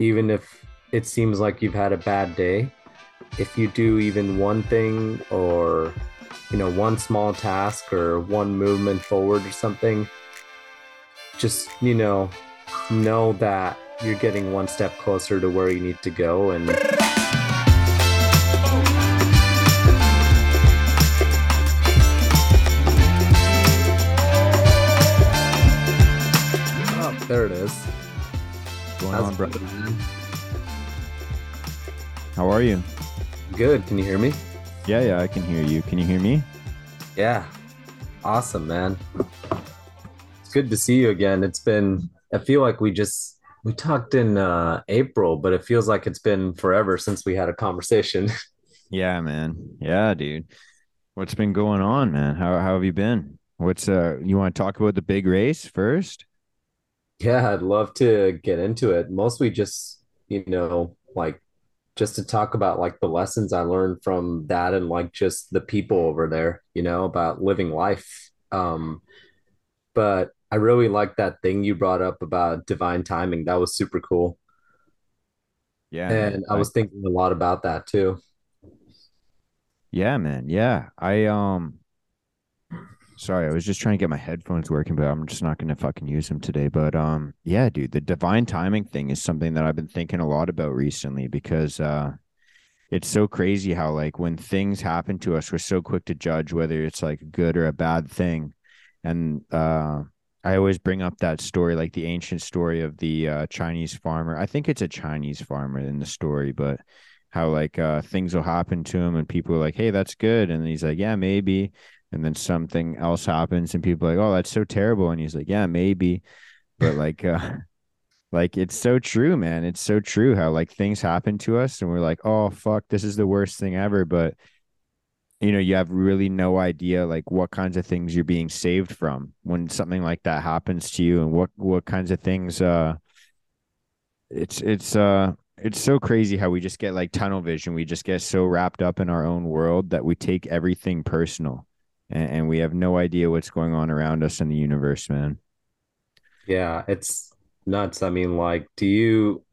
even if it seems like you've had a bad day, if you do even one thing or, you know, one small task or one movement forward or something, just, you know, know that you're getting one step closer to where you need to go and oh, there it is. Going How's on, bro? going, man? How are you? Good. Can you hear me? Yeah, yeah, I can hear you. Can you hear me? Yeah. Awesome, man. It's good to see you again. It's been, I feel like we just, we talked in uh, April, but it feels like it's been forever since we had a conversation. Yeah, man. Yeah, dude. What's been going on, man? How how have you been? What's uh you want to talk about the big race first? Yeah, I'd love to get into it. Mostly just, you know, like just to talk about like the lessons I learned from that and like just the people over there, you know, about living life. Um, but I really like that thing you brought up about divine timing. That was super cool. Yeah. And I I was thinking a lot about that too. yeah, man. Yeah. I um sorry, I was just trying to get my headphones working, but I'm just not gonna fucking use them today. But um yeah, dude, the divine timing thing is something that I've been thinking a lot about recently because uh it's so crazy how like when things happen to us, we're so quick to judge whether it's like a good or a bad thing. And uh I always bring up that story, like the ancient story of the uh Chinese farmer. I think it's a Chinese farmer in the story, but how like uh things will happen to him and people are like, Hey, that's good. And he's like, Yeah, maybe. And then something else happens and people are like, Oh, that's so terrible. And he's like, Yeah, maybe. But like uh like it's so true, man. It's so true how like things happen to us and we're like, oh fuck, this is the worst thing ever. But you know, you have really no idea like what kinds of things you're being saved from when something like that happens to you and what what kinds of things uh it's it's uh it's so crazy how we just get like tunnel vision. We just get so wrapped up in our own world that we take everything personal and, and we have no idea what's going on around us in the universe, man. Yeah, it's nuts. I mean, like, do you,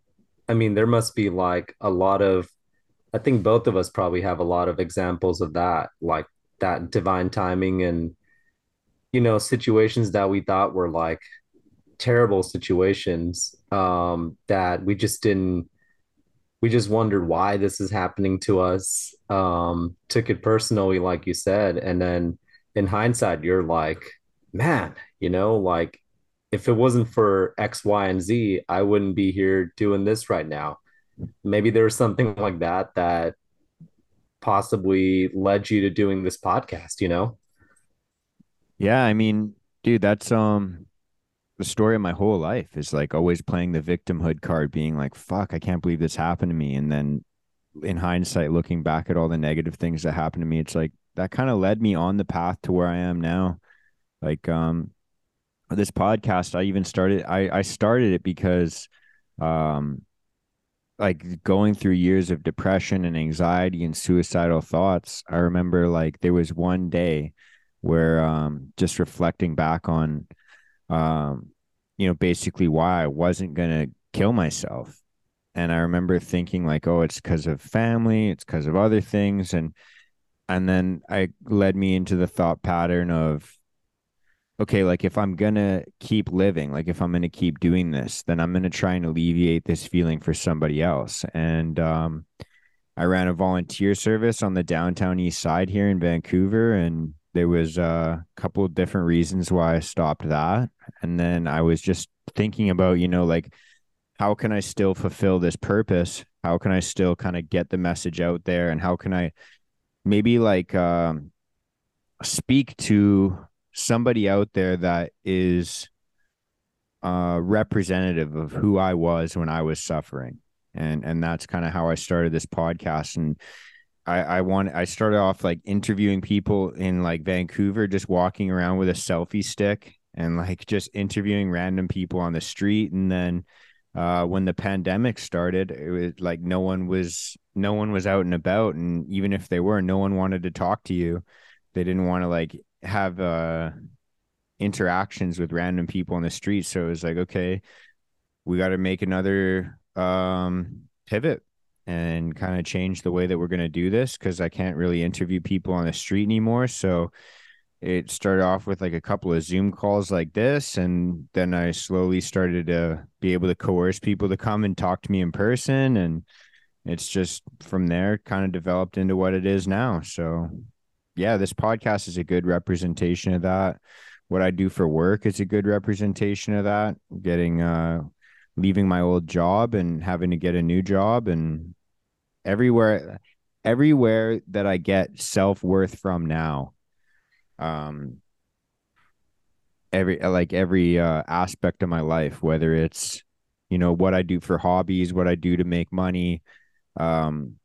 I mean, there must be like a lot of, I think both of us probably have a lot of examples of that, like that divine timing and, you know, situations that we thought were like terrible situations, um, that we just didn't, we just wondered why this is happening to us. Um, took it personally, like you said. And then in hindsight, you're like, man, you know, like if it wasn't for X, Y, and Z, I wouldn't be here doing this right now. Maybe there's something like that that possibly led you to doing this podcast, you know? Yeah, I mean, dude, that's um the story of my whole life is like always playing the victimhood card, being like, fuck, I can't believe this happened to me. And then in hindsight, looking back at all the negative things that happened to me, it's like that kind of led me on the path to where I am now. Like, um, this podcast, I even started, I, I started it because, um, like going through years of depression and anxiety and suicidal thoughts, I remember like there was one day where, um, just reflecting back on, um, you know, basically why I wasn't gonna kill myself. And I remember thinking like, oh, it's because of family, it's because of other things, and and then I led me into the thought pattern of, okay, like if I'm gonna keep living, like if I'm gonna keep doing this, then I'm gonna try and alleviate this feeling for somebody else. And um, I ran a volunteer service on the downtown east side here in Vancouver, and there was a couple of different reasons why I stopped that. And then I was just thinking about, you know, like how can I still fulfill this purpose? How can I still kind of get the message out there? And how can I maybe like um, speak to somebody out there that is uh, representative of who I was when I was suffering? And and that's kind of how I started this podcast. And I I want I started off like interviewing people in like Vancouver, just walking around with a selfie stick and like just interviewing random people on the street. And then uh, when the pandemic started, it was like no one was no one was out and about, and even if they were, no one wanted to talk to you. They didn't want to like have uh interactions with random people on the street. So it was like, okay, we got to make another um, pivot and kind of change the way that we're going to do this because I can't really interview people on the street anymore. So it started off with like a couple of Zoom calls like this. And then I slowly started to be able to coerce people to come and talk to me in person. And it's just from there kind of developed into what it is now. So, yeah, this podcast is a good representation of that. What I do for work is a good representation of that. Getting, uh, leaving my old job and having to get a new job and everywhere everywhere that I get self-worth from now um every like every uh, aspect of my life whether it's you know what I do for hobbies what I do to make money um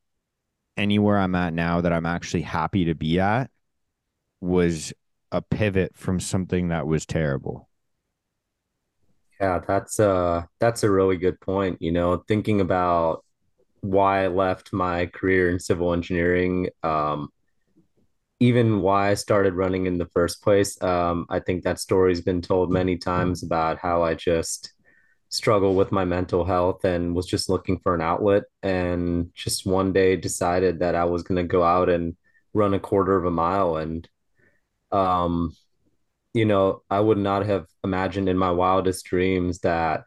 anywhere I'm at now that I'm actually happy to be at was a pivot from something that was terrible Yeah, that's uh that's a really good point. You know, thinking about why I left my career in civil engineering, um, even why I started running in the first place. Um, I think that story's been told many times about how I just struggle with my mental health and was just looking for an outlet and just one day decided that I was going to go out and run a quarter of a mile and um you know, I would not have imagined in my wildest dreams that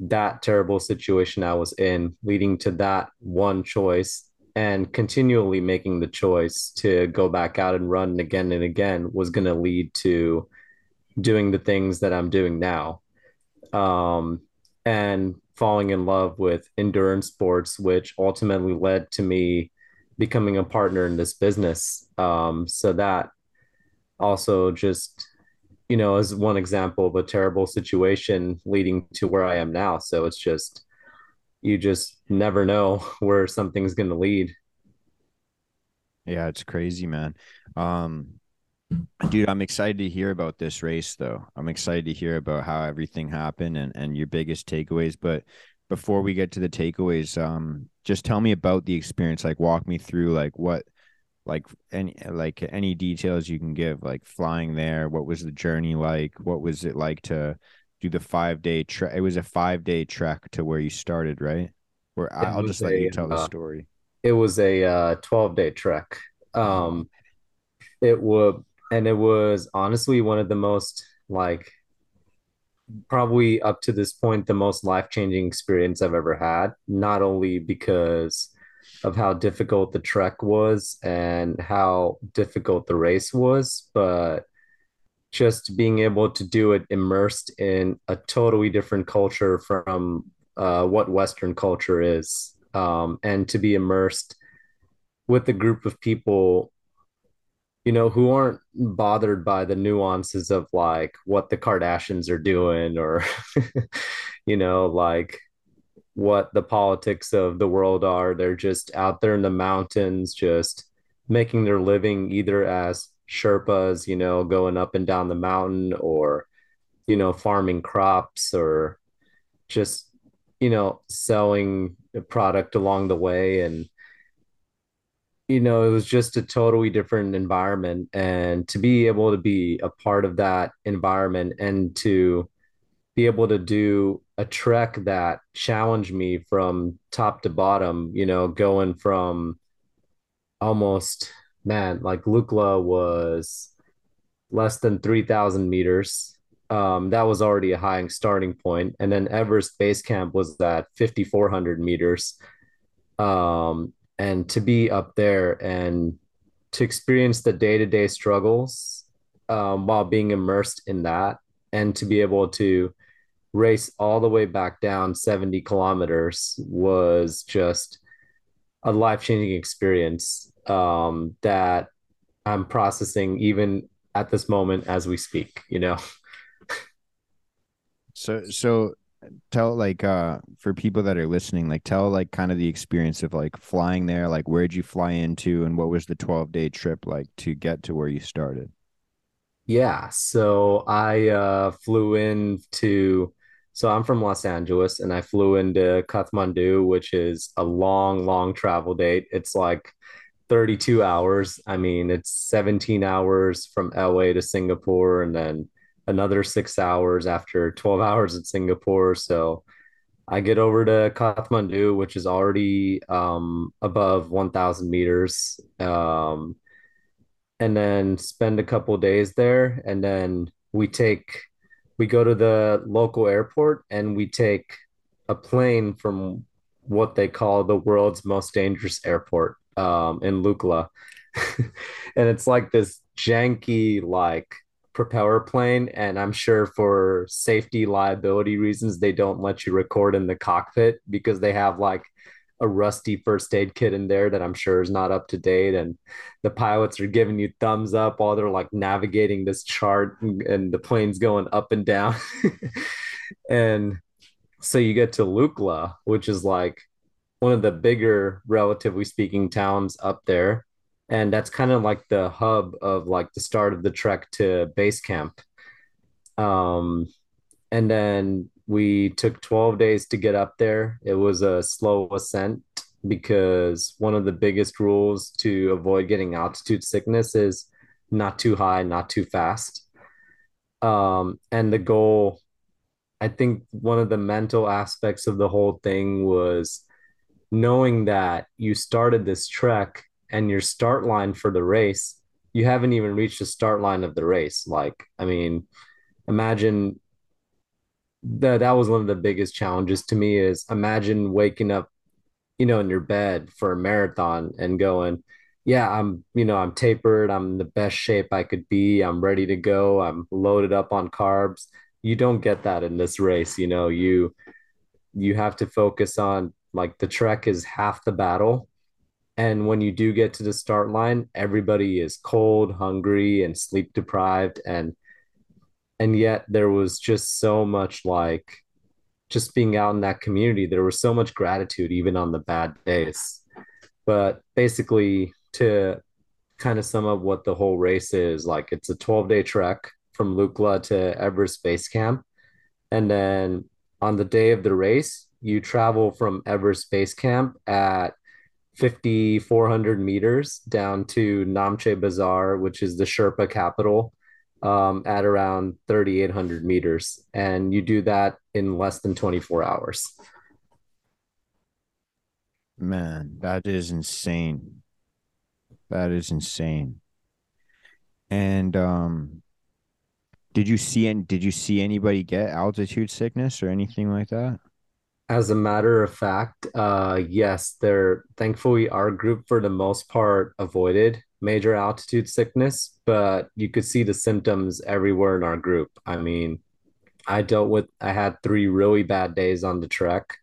that terrible situation I was in, leading to that one choice and continually making the choice to go back out and run again and again was going to lead to doing the things that I'm doing now. Um, and falling in love with endurance sports, which ultimately led to me becoming a partner in this business. Um, so that also just you know, as one example of a terrible situation leading to where I am now. So it's just, you just never know where something's going to lead. yeah it's crazy man um Dude, I'm excited to hear about this race though. I'm excited to hear about how everything happened and, and your biggest takeaways. But before we get to the takeaways, um, just tell me about the experience. Like walk me through like what like any like any details you can give, like flying there, what was the journey like? What was it like to do the five day trek? It was a five day trek to where you started, right? Where It I'll just let you tell the uh, story. it was a uh, 12 day trek. Um, it would, and it was honestly one of the most like probably up to this point the most life-changing experience I've ever had, not only because of how difficult the trek was and how difficult the race was, but just being able to do it immersed in a totally different culture from uh, what Western culture is, um, and to be immersed with a group of people you know, who aren't bothered by the nuances of like what the Kardashians are doing or, you know, like what the politics of the world are. They're just out there in the mountains, just making their living either as Sherpas, you know, going up and down the mountain or, you know, farming crops or just, you know, selling a product along the way. And, you know, it was just a totally different environment. And to be able to be a part of that environment and to be able to do a trek that challenged me from top to bottom, you know, going from almost, man, like Lukla was less than 3,000 meters. Um, that was already a high starting point. And then Everest Base Camp was at 5,400 meters um, and to be up there and to experience the day-to-day struggles um, while being immersed in that and to be able to race all the way back down 70 kilometers was just a life-changing experience um, that i'm processing even at this moment as we speak you know? So so tell like uh for people that are listening, like tell like kind of the experience of like flying there, like where'd you fly into and what was the 12 day trip like to get to where you started? Yeah, so I uh, flew into, so I'm from Los Angeles and I flew into Kathmandu, which is a long, long travel date. It's like 32 hours. I mean, it's 17 hours from LA to Singapore and then another six hours after 12 hours in Singapore. So I get over to Kathmandu, which is already um, above 1,000 meters, um, and then spend a couple days there. And then we take, we go to the local airport and we take a plane from what they call the world's most dangerous airport um, in Lukla. and it's like this janky, like propeller plane. And I'm sure for safety liability reasons, they don't let you record in the cockpit because they have like a rusty first aid kit in there that I'm sure is not up to date. And the pilots are giving you thumbs up while they're like navigating this chart and, and the plane's going up and down. and so you get to Lukla, which is like one of the bigger, relatively speaking, towns up there. And that's kind of like the hub of like the start of the trek to base camp. Um, and then we took 12 days to get up there. It was a slow ascent because one of the biggest rules to avoid getting altitude sickness is not too high, not too fast. Um, and the goal, I think one of the mental aspects of the whole thing was knowing that you started this trek and your start line for the race, you haven't even reached the start line of the race. Like, I mean, imagine that that was one of the biggest challenges to me is imagine waking up, you know, in your bed for a marathon and going, yeah, I'm, you know, I'm tapered, I'm in the best shape I could be, I'm ready to go, I'm loaded up on carbs. You don't get that in this race, you know, you you have to focus on like the trek is half the battle and when you do get to the start line everybody is cold hungry and sleep deprived. And and yet there was just so much like just being out in that community there was so much gratitude even on the bad days. But basically to kind of sum up what the whole race is like it's a 12 day trek from Lukla to Everest Base Camp. And then on the day of the race you travel from Everest Base Camp at 5,400 meters down to Namche Bazaar, which is the Sherpa capital, um, at around 3,800 meters. And you do that in less than 24 hours. Man, that is insane. That is insane. And um did you see and did you see anybody get altitude sickness or anything like that? As a matter of fact, uh, yes, they're thankfully our group for the most part avoided major altitude sickness, but you could see the symptoms everywhere in our group. I mean, I dealt with I had three really bad days on the trek,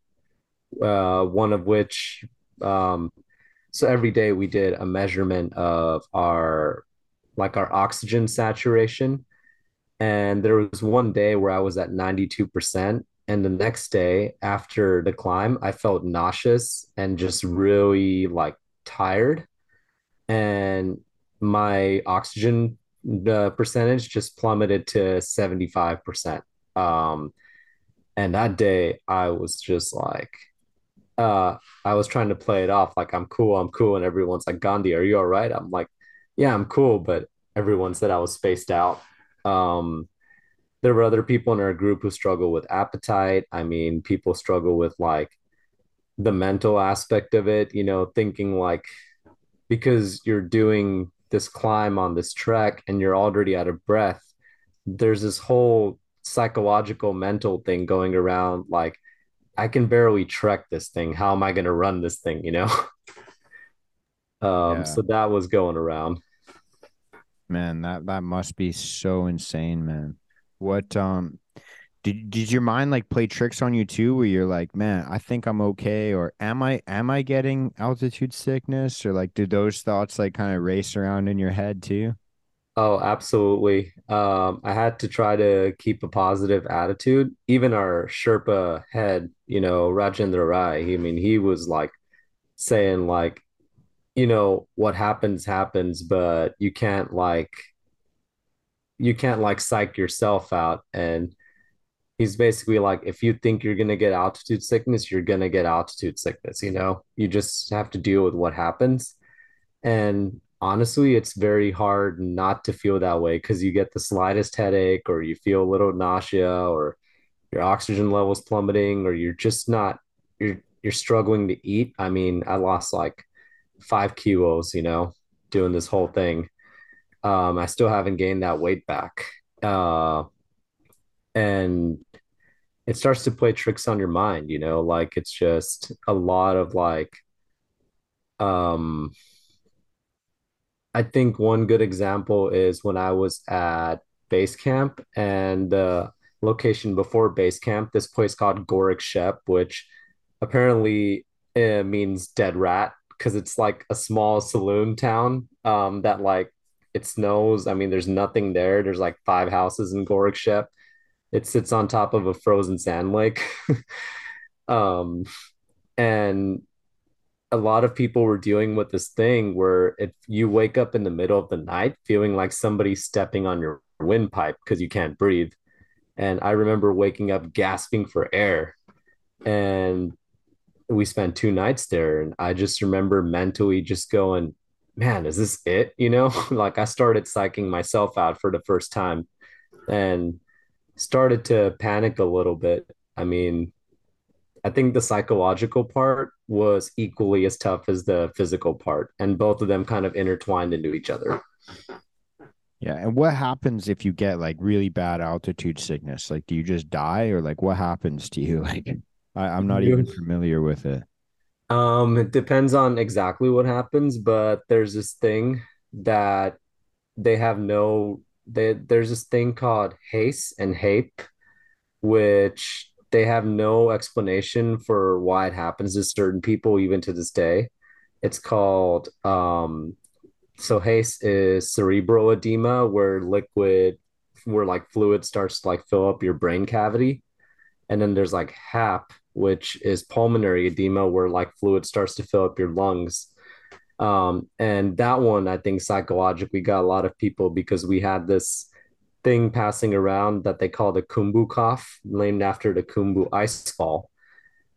uh, one of which um, so every day we did a measurement of our like our oxygen saturation and there was one day where I was at 92%. And the next day after the climb, I felt nauseous and just really like tired. And my oxygen uh, percentage just plummeted to 75%. Um, and that day I was just like, uh, I was trying to play it off like I'm cool, I'm cool. And everyone's like, Gandhi, are you all right? I'm like, yeah, I'm cool. But everyone said I was spaced out. Um, there were other people in our group who struggle with appetite. I mean, people struggle with like the mental aspect of it, you know, thinking like because you're doing this climb on this trek and you're already out of breath, there's this whole psychological mental thing going around like I can barely trek this thing. How am I going to run this thing, you know? um Yeah. so that was going around. Man, that that must be so insane, man. What um did did your mind like play tricks on you too where you're like, man, I think I'm okay or am I am I getting altitude sickness or like do those thoughts like kind of race around in your head too? Oh, absolutely. Um, I had to try to keep a positive attitude. Even our Sherpa head, you know, Rajendra Rai, I mean, he was like saying like, you know, what happens happens, but you can't like you can't like psych yourself out. And he's basically like, if you think you're gonna get altitude sickness, you're gonna get altitude sickness, you know? You just have to deal with what happens. And honestly, it's very hard not to feel that way because you get the slightest headache or you feel a little nausea or your oxygen levels plummeting or you're just not you're you're struggling to eat. I mean, I lost like five kilos, you know, doing this whole thing. Um, I still haven't gained that weight back. Uh, and it starts to play tricks on your mind, you know, like it's just a lot of like um I think one good example is when I was at base camp and the location before base camp, this place called Gorak Shep, which apparently uh, means dead rat because it's like a small saloon town um, that like it snows. I mean, there's nothing there. There's like five houses in Gorak Shep. It sits on top of a frozen sand lake. um, and a lot of people were dealing with this thing where if you wake up in the middle of the night feeling like somebody's stepping on your windpipe because you can't breathe. And I remember waking up gasping for air. And we spent two nights there. And I just remember mentally just going, man, is this it? You know, like I started psyching myself out for the first time and started to panic a little bit. I mean, I think the psychological part was equally as tough as the physical part, and both of them kind of intertwined into each other. Yeah. And what happens if you get like really bad altitude sickness? Like, do you just die or like what happens to you? Like, I, I'm not even familiar with it. Um, it depends on exactly what happens, but there's this thing that they have no they there's this thing called HACE and HAPE, which they have no explanation for why it happens to certain people even to this day. It's called um so HACE is cerebral edema where liquid where like fluid starts to like fill up your brain cavity. And then there's like HAP, which is pulmonary edema where like fluid starts to fill up your lungs. Um, and that one, I think psychologically got a lot of people because we had this thing passing around that they call the Khumbu cough, named after the Khumbu ice fall.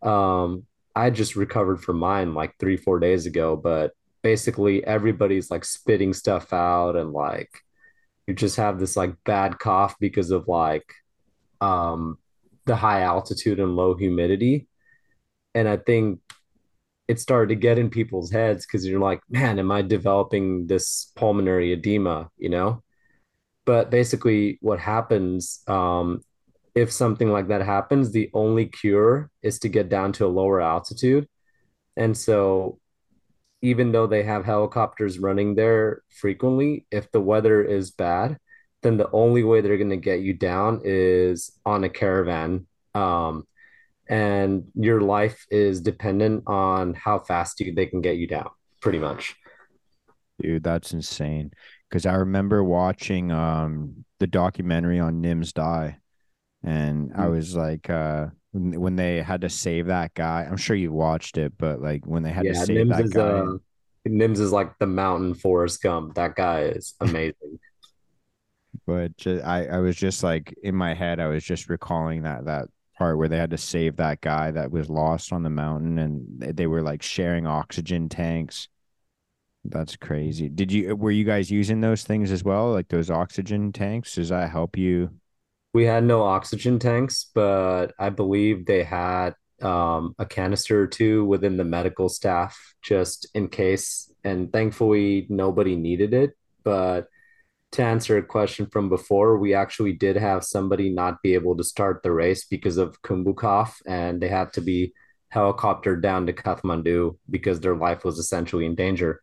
Um, I just recovered from mine like three, four days ago, but basically everybody's like spitting stuff out and like you just have this like bad cough because of like um the high altitude and low humidity. And I think it started to get in people's heads because you're like, man, am I developing this pulmonary edema, you know? But basically, what happens um, if something like that happens, the only cure is to get down to a lower altitude. And so, even though they have helicopters running there frequently, if the weather is bad, then the only way they're going to get you down is on a caravan. Um, and your life is dependent on how fast you, they can get you down, pretty much. Dude, that's insane. Because I remember watching um the documentary on Nimsdai, and I Mm. was like, uh, when they had to save that guy. I'm sure you watched it, but like when they had to save Nims that is guy, uh Nims is like the mountain Forrest Gump. That guy is amazing. But ju- I I was just like in my head, I was just recalling that that part where they had to save that guy that was lost on the mountain, and they they were like sharing oxygen tanks. That's crazy. Did you were you guys using those things as well, like those oxygen tanks? Does that help you? We had no oxygen tanks, but I believe they had um, a canister or two within the medical staff just in case. And thankfully, nobody needed it. But to answer a question from before, we actually did have somebody not be able to start the race because of Khumbu cough, and they had to be helicoptered down to Kathmandu because their life was essentially in danger.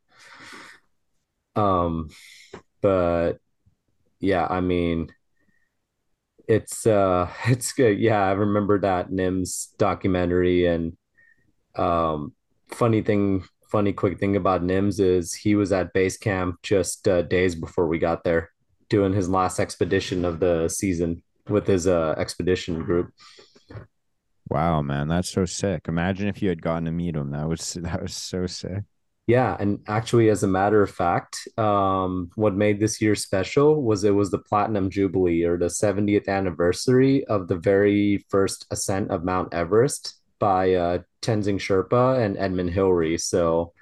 Um, but yeah, I mean, it's uh, it's good. Yeah, I remember that NIMS documentary, and um, funny thing, funny quick thing about NIMS is he was at base camp just uh, days before we got there, doing his last expedition of the season with his uh expedition group. Wow, man, that's so sick. Imagine if you had gotten to meet him. That was that was so sick. Yeah, and actually, as a matter of fact, um, what made this year special was it was the Platinum Jubilee or the 70th anniversary of the very first ascent of Mount Everest by uh, Tenzing Sherpa and Edmund Hillary. So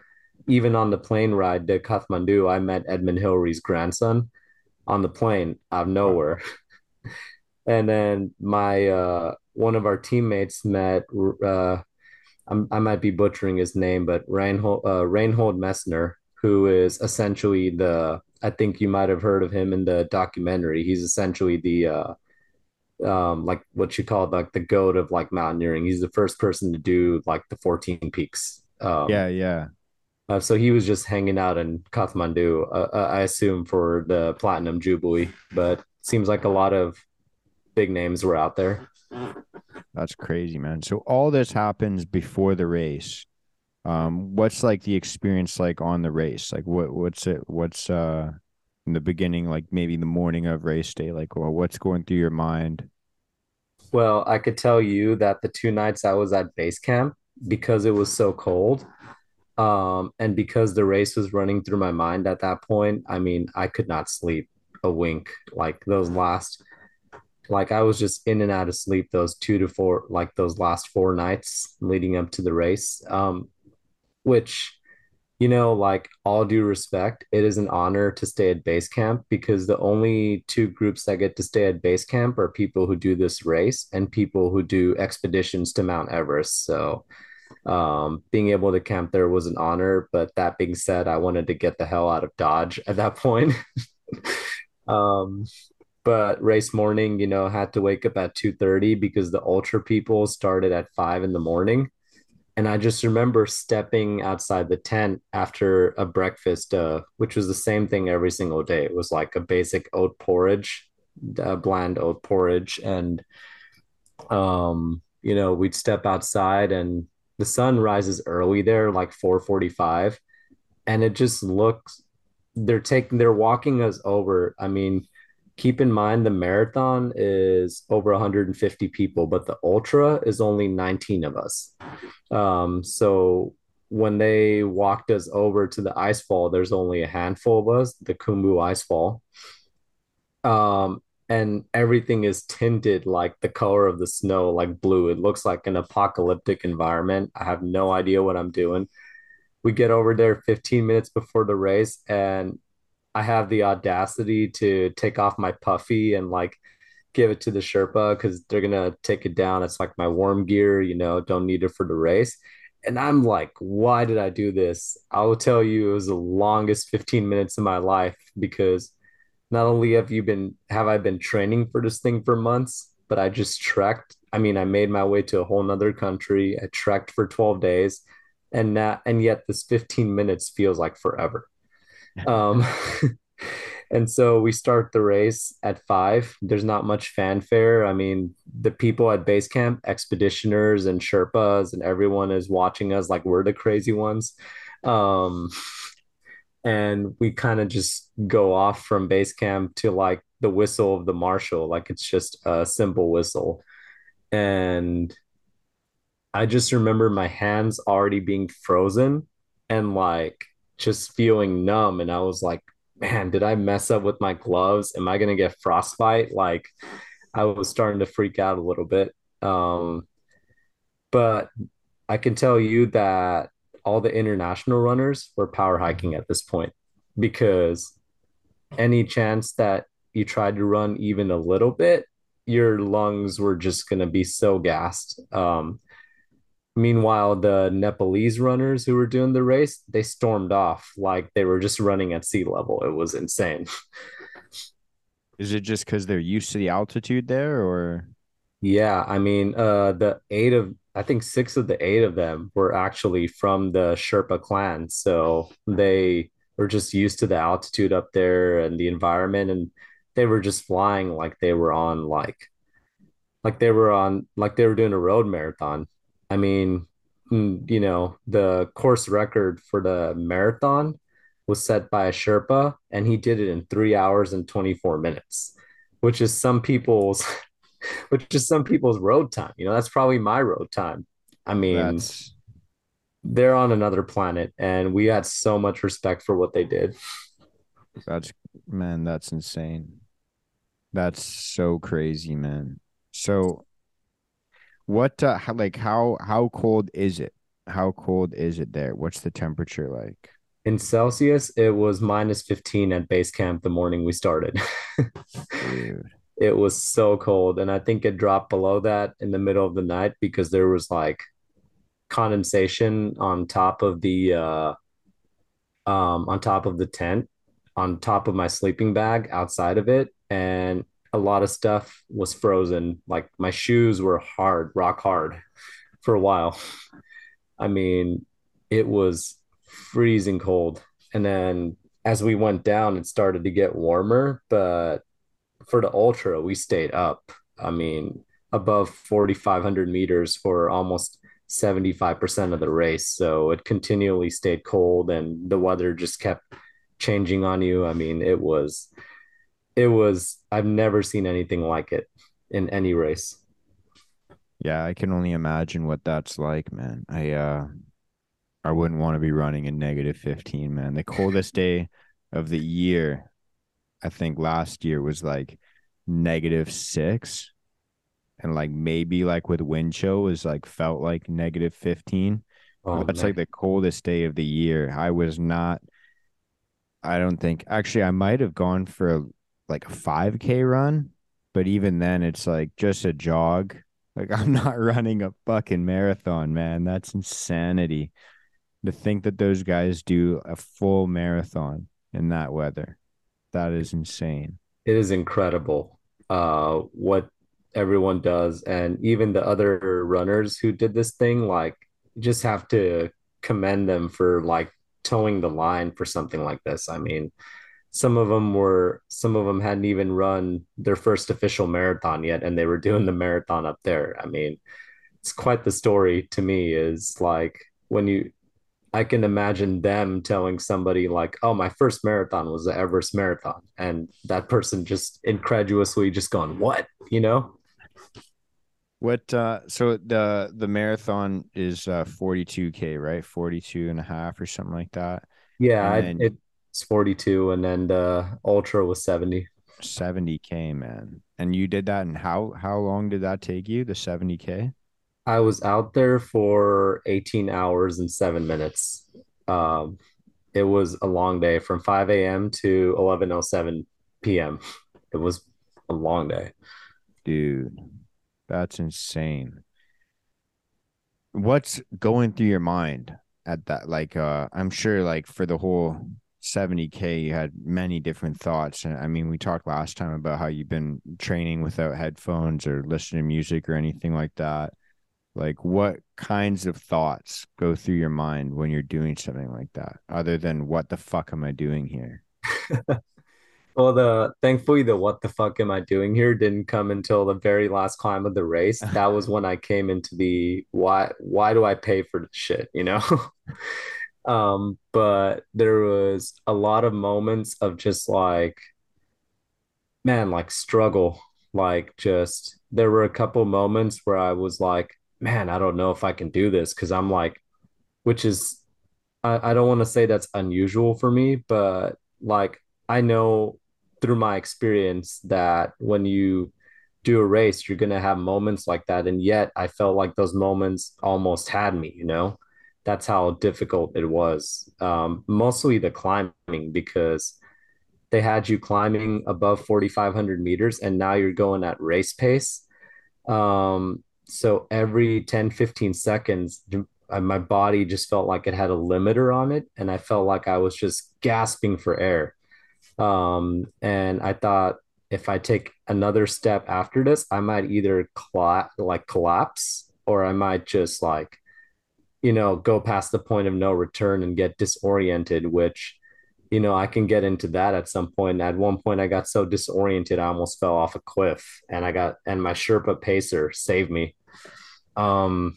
even on the plane ride to Kathmandu, I met Edmund Hillary's grandson on the plane out of nowhere. And then my uh, one of our teammates met uh, I'm, i might be butchering his name, but Reinhold, uh, Reinhold Messner, who is essentially the, I think you might have heard of him in the documentary. He's essentially the, uh, um, like what you call like the goat of like mountaineering. He's the first person to do like the 14 peaks. Yeah, Um, yeah. uh, so he was just hanging out in Kathmandu, uh, uh, I assume for the Platinum Jubilee, but seems like a lot of big names were out there. That's crazy, man. So all this happens before the race. Um, what's like the experience like on the race? Like what what's it what's uh in the beginning, like maybe the morning of race day, like well, what's going through your mind? Well, I could tell you that the two nights I was at base camp, because it was so cold, um, and because the race was running through my mind at that point, I mean, I could not sleep a wink. Like those last, like I was just in and out of sleep those two to four, like those last four nights leading up to the race. Um, which you know, like all due respect, it is an honor to stay at base camp because the only two groups that get to stay at base camp are people who do this race and people who do expeditions to Mount Everest. So, um, being able to camp there was an honor. But that being said, I wanted to get the hell out of Dodge at that point. um, but race morning, you know, had to wake up at 2:30 because the ultra people started at five in the morning and I just remember stepping outside the tent after a breakfast, uh, which was the same thing every single day. It was like a basic oat porridge, uh, bland oat porridge. And, um, you know, we'd step outside and the sun rises early there, like 445. And it just looks, they're taking, they're walking us over. I mean, keep in mind the marathon is over 150 people, but the ultra is only 19 of us. Um, so when they walked us over to the ice fall, there's only a handful of us, the Khumbu ice fall. Um, and everything is tinted like the color of the snow, like blue. It looks like an apocalyptic environment. I have no idea what I'm doing. We get over there 15 minutes before the race, and I have the audacity to take off my puffy and like give it to the Sherpa because they're gonna take it down. It's like my warm gear, you know, don't need it for the race. And I'm like, why did I do this? I will tell you, it was the longest 15 minutes of my life because not only have you been have I been training for this thing for months, but I just trekked. I mean, I made my way to a whole nother country. I trekked for 12 days, and that and yet this 15 minutes feels like forever. Um, And so we start the race at five. There's not much fanfare. I mean, the people at base camp, expeditioners and Sherpas, and everyone is watching us like we're the crazy ones. Um, and we kind of just go off from base camp to like the whistle of the marshal, like it's just a simple whistle. And I just remember my hands already being frozen and like just feeling numb. And I was like, man, did I mess up with my gloves? Am I going to get frostbite? Like, I was starting to freak out a little bit. Um, but I can tell you that all the international runners were power hiking at this point because any chance that you tried to run even a little bit, your lungs were just going to be so gassed. Um, Meanwhile, the Nepalese runners who were doing the race, they stormed off like they were just running at sea level. It was insane. Is it just because they're used to the altitude there, or Yeah, I mean, uh, the eight of I think six of the eight of them were actually from the Sherpa clan, so they were just used to the altitude up there and the environment, and they were just flying like they were on like like they were on like they were doing a road marathon. I mean, mm, you know, the course record for the marathon was set by a Sherpa, and he did it in three hours and 24 minutes, which is some people's which is some people's road time. You know, that's probably my road time. I mean, that's they're on another planet, and we had so much respect for what they did. that's man, that's insane. That's so crazy, man. So what uh, how, like how how cold is it? How cold is it there? What's the temperature like? In Celsius, it was minus 15 at base camp the morning we started. Dude. It was so cold. And I think it dropped below that in the middle of the night because there was like condensation on top of the uh um on top of the tent, on top of my sleeping bag outside of it. And a lot of stuff was frozen. Like my shoes were hard, rock hard for a while. I mean, it was freezing cold. And then as we went down, it started to get warmer, but for the ultra, we stayed up. I mean, above 4,500 meters for almost 75% of the race. So it continually stayed cold and the weather just kept changing on you. I mean, it was, it was, I've never seen anything like it in any race. Yeah, I can only imagine what that's like, man. I uh I wouldn't want to be running in negative 15, man. The coldest day of the year, I think last year was like negative six. And like maybe like with wind chill was like felt like negative 15. Oh, That's like the coldest day of the year. I was not, I don't think, actually, I might have gone for a, like a 5K run, but even then, it's like just a jog. Like I'm not running a fucking marathon, man. That's insanity to think that those guys do a full marathon in that weather. That is insane. It is incredible uh, what everyone does. And even the other runners who did this thing, like, just have to commend them for like toeing the line for something like this. I mean, some of them were, some of them hadn't even run their first official marathon yet, and they were doing the marathon up there. I mean, it's quite the story to me, is like when you, I can imagine them telling somebody like, "Oh, my first marathon was the Everest Marathon," and that person just incredulously just going, "What?" You know? What uh so the the marathon is uh 42k, right? 42 and a half or something like that. Yeah, And then it's 42, and then the Ultra was 70. 70k, man. And you did that and how how long did that take you? The 70k? I was out there for 18 hours and seven minutes. Um, it was a long day from 5 a.m. to 11:07 p.m. It was a long day. Dude, that's insane. What's going through your mind at that? Like, uh, I'm sure, like, for the whole 70K, you had many different thoughts. And I mean, we talked last time about how you've been training without headphones or listening to music or anything like that. Like, what kinds of thoughts go through your mind when you're doing something like that, other than what the fuck am I doing here? Well, the thankfully the what the fuck am I doing here didn't come until the very last climb of the race. That was when I came into the why why do I pay for this shit, you know? Um, but there was a lot of moments of just like, man, like struggle. Like just there were a couple moments where I was like, man, I don't know if I can do this because I'm like, which is I, I don't want to say that's unusual for me, but like I know through my experience that when you do a race, you're gonna have moments like that. And yet I felt like those moments almost had me, you know? That's how difficult it was. Um, mostly the climbing because they had you climbing above 4,500 meters and now you're going at race pace. Um, so every 10, 15 seconds, uh, my body just felt like it had a limiter on it. And I felt like I was just gasping for air. Um, and I thought if I take another step after this, I might either cla- like collapse or I might just like, you know, go past the point of no return and get disoriented, which, you know, I can get into that at some point. At one point, I got so disoriented, I almost fell off a cliff and I got, and my Sherpa pacer saved me. Um,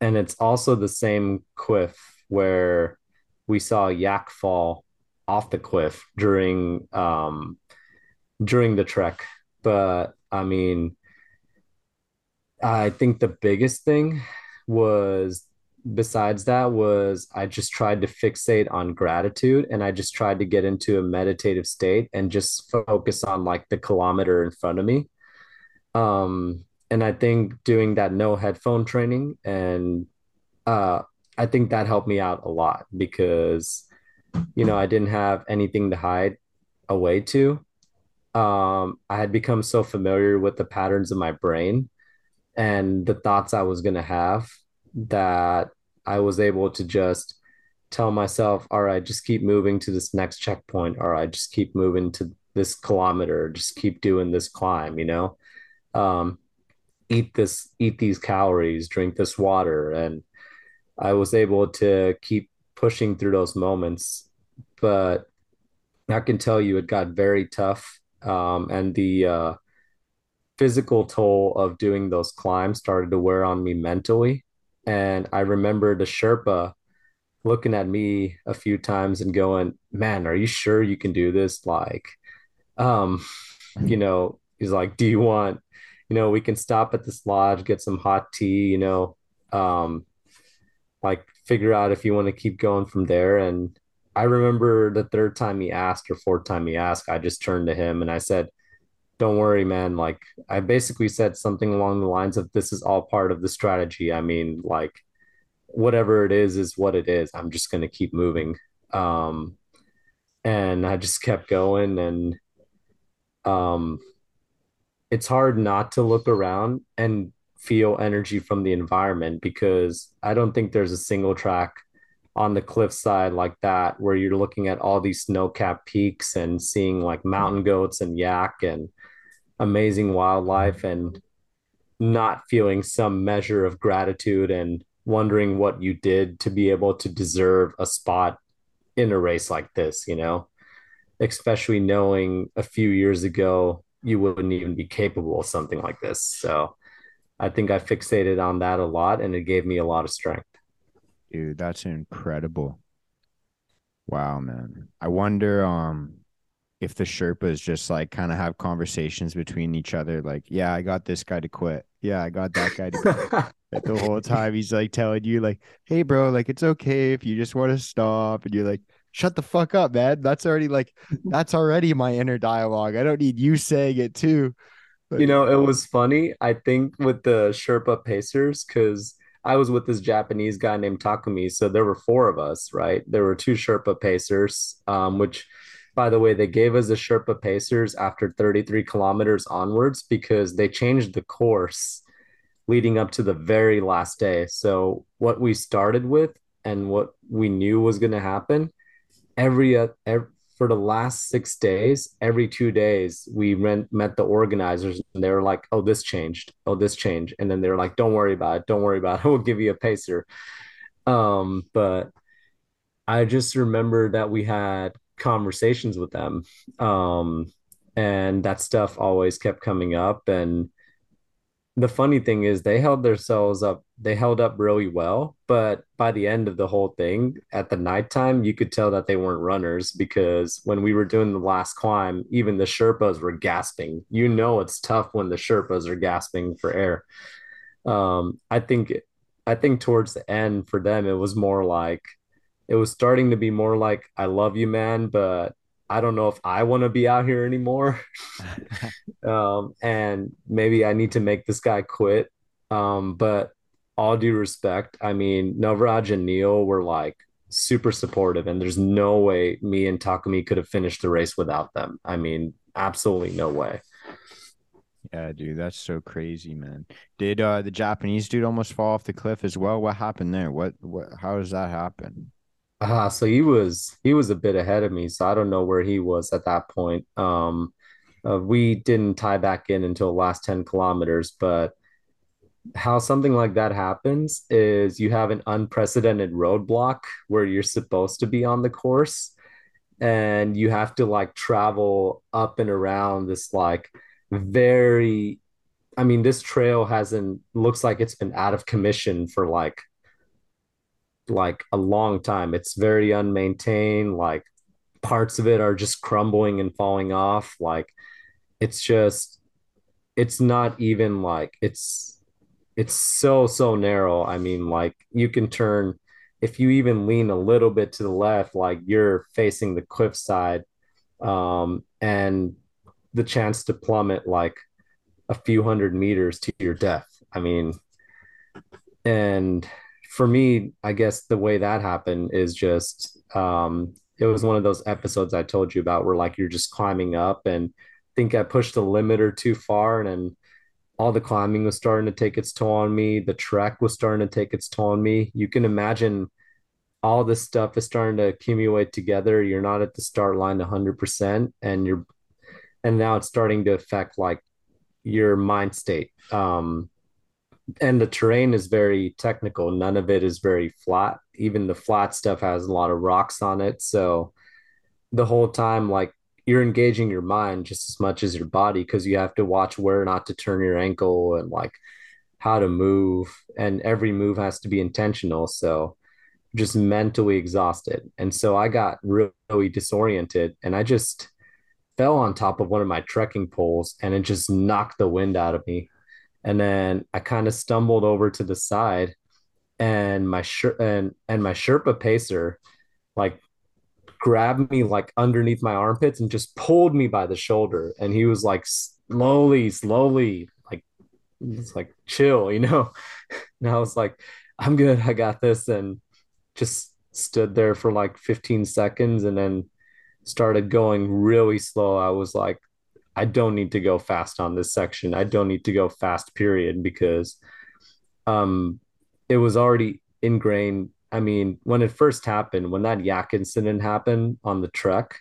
and it's also the same cliff where we saw Yak fall off the cliff during um during the trek. But I mean, I think the biggest thing was besides that was I just tried to fixate on gratitude and I just tried to get into a meditative state and just focus on like the kilometer in front of me. Um and I think doing that no headphone training and uh I think that helped me out a lot because you know I didn't have anything to hide away to um, I had become so familiar with the patterns of my brain and the thoughts I was going to have that I was able to just tell myself, all right, just keep moving to this next checkpoint. All right, just keep moving to this kilometer. Just keep doing this climb, you know? Um, eat this, eat these calories, drink this water. And I was able to keep pushing through those moments. But I can tell you it got very tough. Um, and the uh, physical toll of doing those climbs started to wear on me mentally. And I remember the Sherpa looking at me a few times and going, "Man, are you sure you can do this?" Like, um, you know, he's like, "Do you want, you know, we can stop at this lodge, get some hot tea, you know, um, like figure out if you want to keep going from there." And I remember the third time he asked or fourth time he asked, I just turned to him and I said, "Don't worry, man. Like, I basically said something along the lines of, this is all part of the strategy. I mean, like." whatever it is is what it is. I'm just going to keep moving. Um, and I just kept going and um, it's hard not to look around and feel energy from the environment because I don't think there's a single track on the cliffside like that where you're looking at all these snow-capped peaks and seeing like mountain goats and yak and amazing wildlife and not feeling some measure of gratitude and wondering what you did to be able to deserve a spot in a race like this, you know, especially knowing a few years ago you wouldn't even be capable of something like this. So I think I fixated on that a lot and it gave me a lot of strength. Dude, that's incredible. Wow, man. I wonder um if the Sherpas just like kind of have conversations between each other, like, yeah, I got this guy to quit. Yeah, I got that guy to quit. the whole time he's like telling you, like, hey, bro, like it's okay if you just want to stop. And you're like, shut the fuck up, man. That's already like that's already my inner dialogue. I don't need you saying it too. But, you know, it was funny, I think, with the Sherpa Pacers, because I was with this Japanese guy named Takumi. So there were four of us, right? There were two Sherpa Pacers, um, which by the way, they gave us the Sherpa Pacers after 33 kilometers onwards because they changed the course leading up to the very last day. So, what we started with and what we knew was going to happen every, uh, every for the last six days, every two days, we rent, met the organizers and they were like, oh, this changed. Oh, this changed. And then they were like, don't worry about it. Don't worry about it. We'll give you a pacer. Um, but I just remember that we had conversations with them. Um, and that stuff always kept coming up. And the funny thing is, they held themselves up, they held up really well. But by the end of the whole thing, at the nighttime, you could tell that they weren't runners because when we were doing the last climb, even the Sherpas were gasping. You know, it's tough when the Sherpas are gasping for air. Um, I think, I think towards the end for them, it was more like, it was starting to be more like I love you, man, but I don't know if I want to be out here anymore. um, and maybe I need to make this guy quit. Um, but all due respect, I mean, Navraj and Neil were like super supportive, and there's no way me and Takumi could have finished the race without them. I mean, absolutely no way. Yeah, dude, that's so crazy, man. Did uh the Japanese dude almost fall off the cliff as well? What happened there? What what how does that happen? Ah, so he was he was a bit ahead of me, so I don't know where he was at that point. Um, uh, we didn't tie back in until last 10 kilometers, but how something like that happens is you have an unprecedented roadblock where you're supposed to be on the course and you have to like travel up and around this like very I mean this trail hasn't looks like it's been out of commission for like like a long time. It's very unmaintained. Like parts of it are just crumbling and falling off. Like it's just, it's not even like it's, it's so, so narrow. I mean, like you can turn, if you even lean a little bit to the left, like you're facing the cliff side um, and the chance to plummet like a few hundred meters to your death. I mean, and for me, I guess the way that happened is just um, it was one of those episodes I told you about where like you're just climbing up and think I pushed the limiter too far and then all the climbing was starting to take its toll on me. The trek was starting to take its toll on me. You can imagine all this stuff is starting to accumulate together. You're not at the start line 100% and you're and now it's starting to affect like your mind state. Um and the terrain is very technical. None of it is very flat. Even the flat stuff has a lot of rocks on it. So the whole time, like you're engaging your mind just as much as your body because you have to watch where not to turn your ankle and like how to move. And every move has to be intentional. So just mentally exhausted. And so I got really disoriented and I just fell on top of one of my trekking poles and it just knocked the wind out of me and then I kind of stumbled over to the side and my shirt and and my Sherpa pacer like grabbed me like underneath my armpits and just pulled me by the shoulder. And he was like slowly slowly like it's like chill you know? And I was like I'm good I got this and just stood there for like 15 seconds and then started going really slow. I was like I don't need to go fast on this section. I don't need to go fast, period, because um, it was already ingrained. I mean, when it first happened, when that yak incident happened on the trek,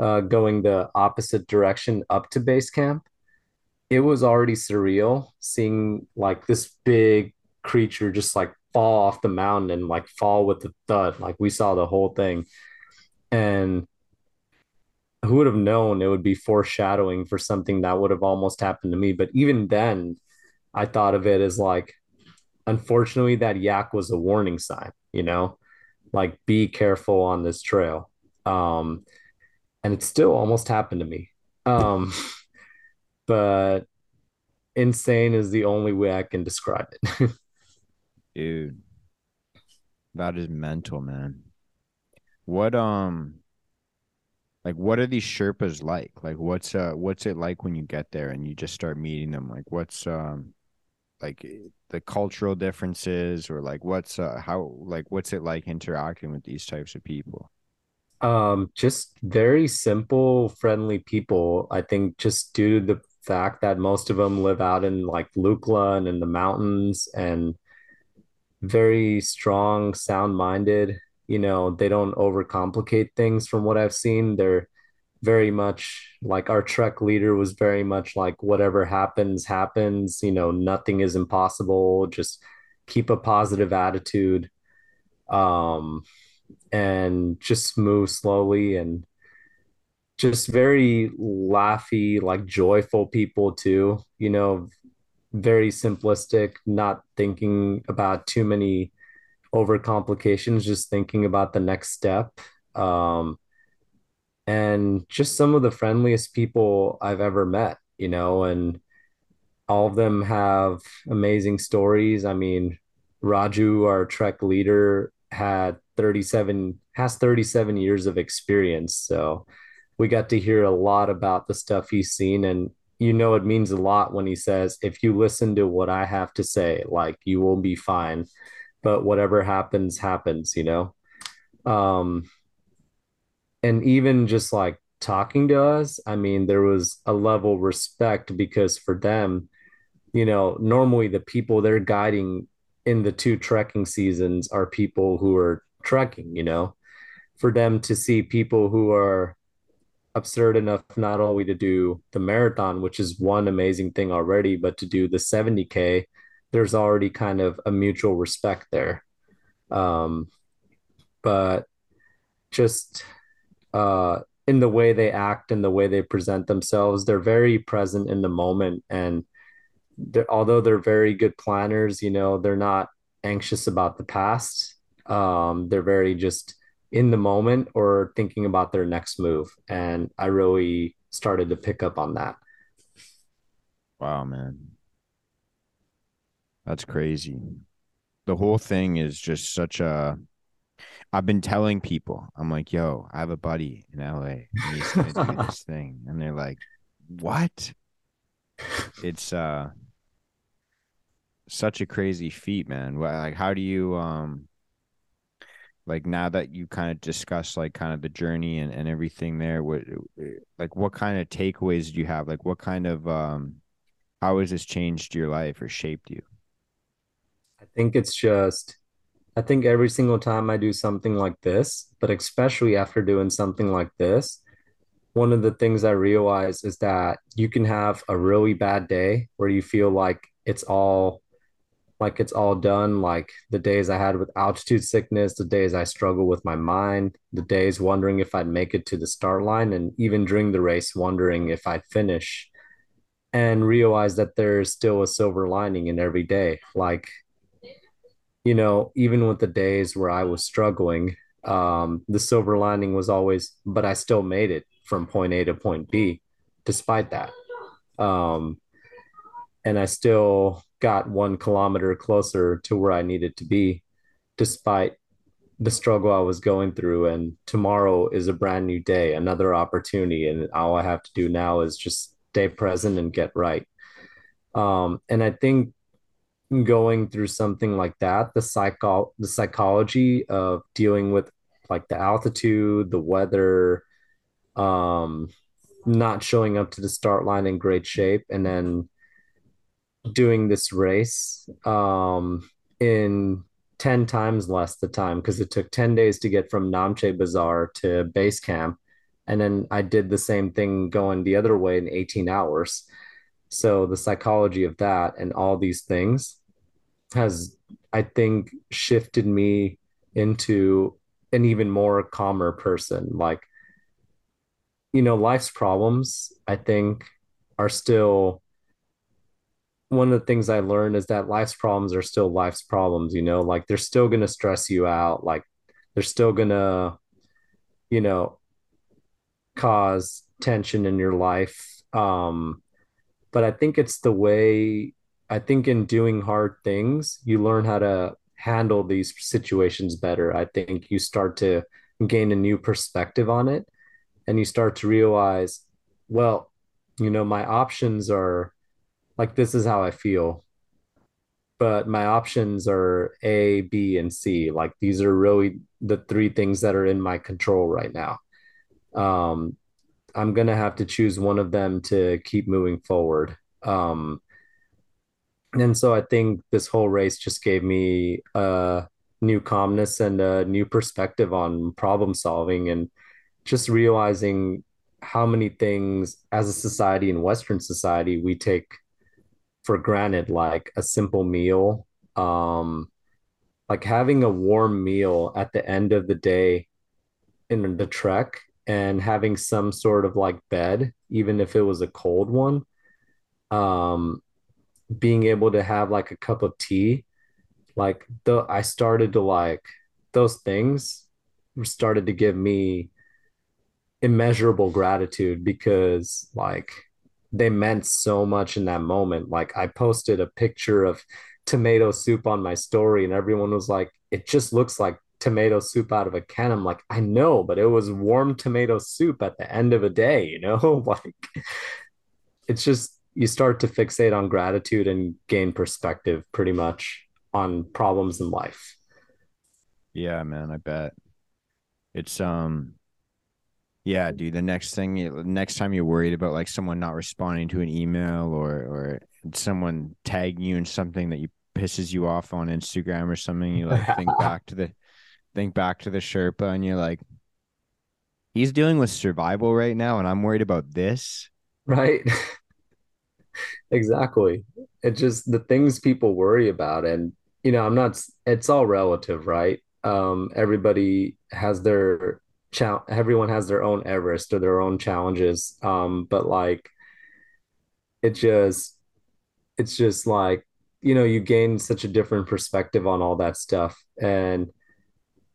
uh, going the opposite direction up to base camp, it was already surreal seeing like this big creature just like fall off the mountain and like fall with the thud. Like we saw the whole thing. And who would have known it would be foreshadowing for something that would have almost happened to me? But even then i thought of it as like unfortunately that yak was a warning sign you know? Like be careful on this trail. Um and it still almost happened to me. Um but insane is the only way i can describe it. Dude that is mental man. What um like what are these Sherpas like? Like what's uh what's it like when you get there and you just start meeting them? Like what's um like eh, the cultural differences or like what's uh how like what's it like interacting with these types of people? Um, just very simple, friendly people. I think just due to the fact that most of them live out in like Lukla and in the mountains and very strong, sound-minded. You know, they don't overcomplicate things from what I've seen. They're very much like our trek leader was very much like whatever happens, happens. You know, nothing is impossible. Just keep a positive attitude. Um, and just move slowly and just very laughy, like joyful people too, you know, very simplistic, not thinking about too many over complications, just thinking about the next step. Um, and just some of the friendliest people I've ever met, you know, and all of them have amazing stories. I mean, Raju, our Trek leader, had 37 has 37 years of experience. So we got to hear a lot about the stuff he's seen and you know it means a lot when he says if you listen to what I have to say, like you will be fine, but whatever happens happens, you know. Um and even just like talking to us, I mean there was a level of respect because for them you know, normally the people they're guiding in the two trekking seasons are people who are trekking, you know, for them to see people who are absurd enough not only to do the marathon, which is one amazing thing already, but to do the 70K, there's already kind of a mutual respect there. Um, but just uh, in the way they act and the way they present themselves, they're very present in the moment and they're, although they're very good planners, you know, they're not anxious about the past. Um, they're very just in the moment or thinking about their next move. And I really started to pick up on that. Wow, man. That's crazy. The whole thing is just such a I've been telling people, I'm like, yo, I have a buddy in LA and he's gonna do this thing. And they're like, What? It's uh such a crazy feat, man. Like, how do you um like now that you kind of discussed like kind of the journey and, and everything there what like what kind of takeaways do you have like what kind of um how has this changed your life or shaped you think it's just, I think every single time I do something like this, but especially after doing something like this, one of the things I realize is that you can have a really bad day where you feel like it's all like it's all done. Like the days I had with altitude sickness, the days I struggle with my mind, the days wondering if I'd make it to the start line, and even during the race, wondering if I'd finish and realize that there's still a silver lining in every day. Like you know, even with the days where I was struggling, um, the silver lining was always, but I still made it from point A to point B, despite that. Um, and I still got one kilometer closer to where I needed to be, despite the struggle I was going through. And tomorrow is a brand new day, another opportunity. And all I have to do now is just stay present and get right. Um, and I think going through something like that, the psycho the psychology of dealing with like the altitude, the weather, um, not showing up to the start line in great shape, and then doing this race um, in 10 times less the time because it took 10 days to get from Namche Bazaar to base camp. And then I did the same thing going the other way in 18 hours. So the psychology of that and all these things has, I think, shifted me into an even more calmer person. Like, you know, life's problems, I think, are still one of the things I learned is that life's problems are still life's problems, you know, like they're still going to stress you out. Like, they're still going to, you know, cause tension in your life. Um, but I think it's the way I think in doing hard things, you learn how to handle these situations better. I think you start to gain a new perspective on it and you start to realize, well, you know, my options are like this is how I feel. But my options are A, B, and C. Like these are really the three things that are in my control right now. Um, I'm gonna have to choose one of them to keep moving forward. Um, and so I think this whole race just gave me a new calmness and a new perspective on problem solving and just realizing how many things as a society in Western society we take for granted, like a simple meal, um, like having a warm meal at the end of the day in the trek and having some sort of like bed, even if it was a cold one. Um, being able to have like a cup of tea, like the I started to like those things started to give me immeasurable gratitude because like they meant so much in that moment. Like I posted a picture of tomato soup on my story and everyone was like, it just looks like tomato soup out of a can. I'm like, I know, but it was warm tomato soup at the end of a day, you know? like it's just you start to fixate on gratitude and gain perspective pretty much on problems in life. Yeah, man, I bet. It's um yeah, dude, the next thing next time you're worried about like someone not responding to an email or or someone tagging you in something that you pisses you off on Instagram or something, you like think back to the think back to the Sherpa and you're like he's dealing with survival right now and I'm worried about this. Right. exactly. It just the things people worry about, and you know, I'm not. It's all relative, right? Um, everybody has their challenge. Everyone has their own Everest or their own challenges. Um, but like, it just, it's just like, you know, you gain such a different perspective on all that stuff, and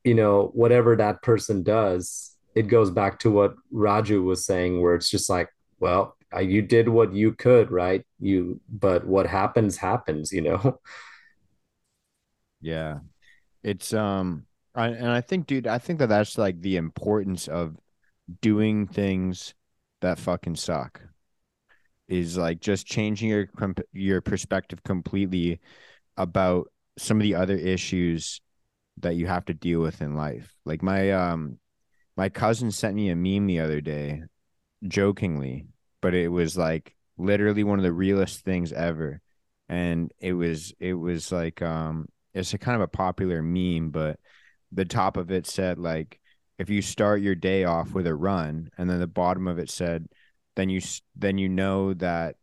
you know, whatever that person does, it goes back to what Raju was saying, where it's just like, well, you did what you could, right? You, but what happens, happens, you know? Yeah. It's, um, I, and I think, dude, I think that that's like the importance of doing things that fucking suck is like just changing your your perspective completely about some of the other issues that you have to deal with in life. Like my um my cousin sent me a meme the other day, jokingly, but it was like literally one of the realest things ever. And it was it was like um it's a kind of a popular meme, but the top of it said like if you start your day off with a run and then the bottom of it said then you then you know that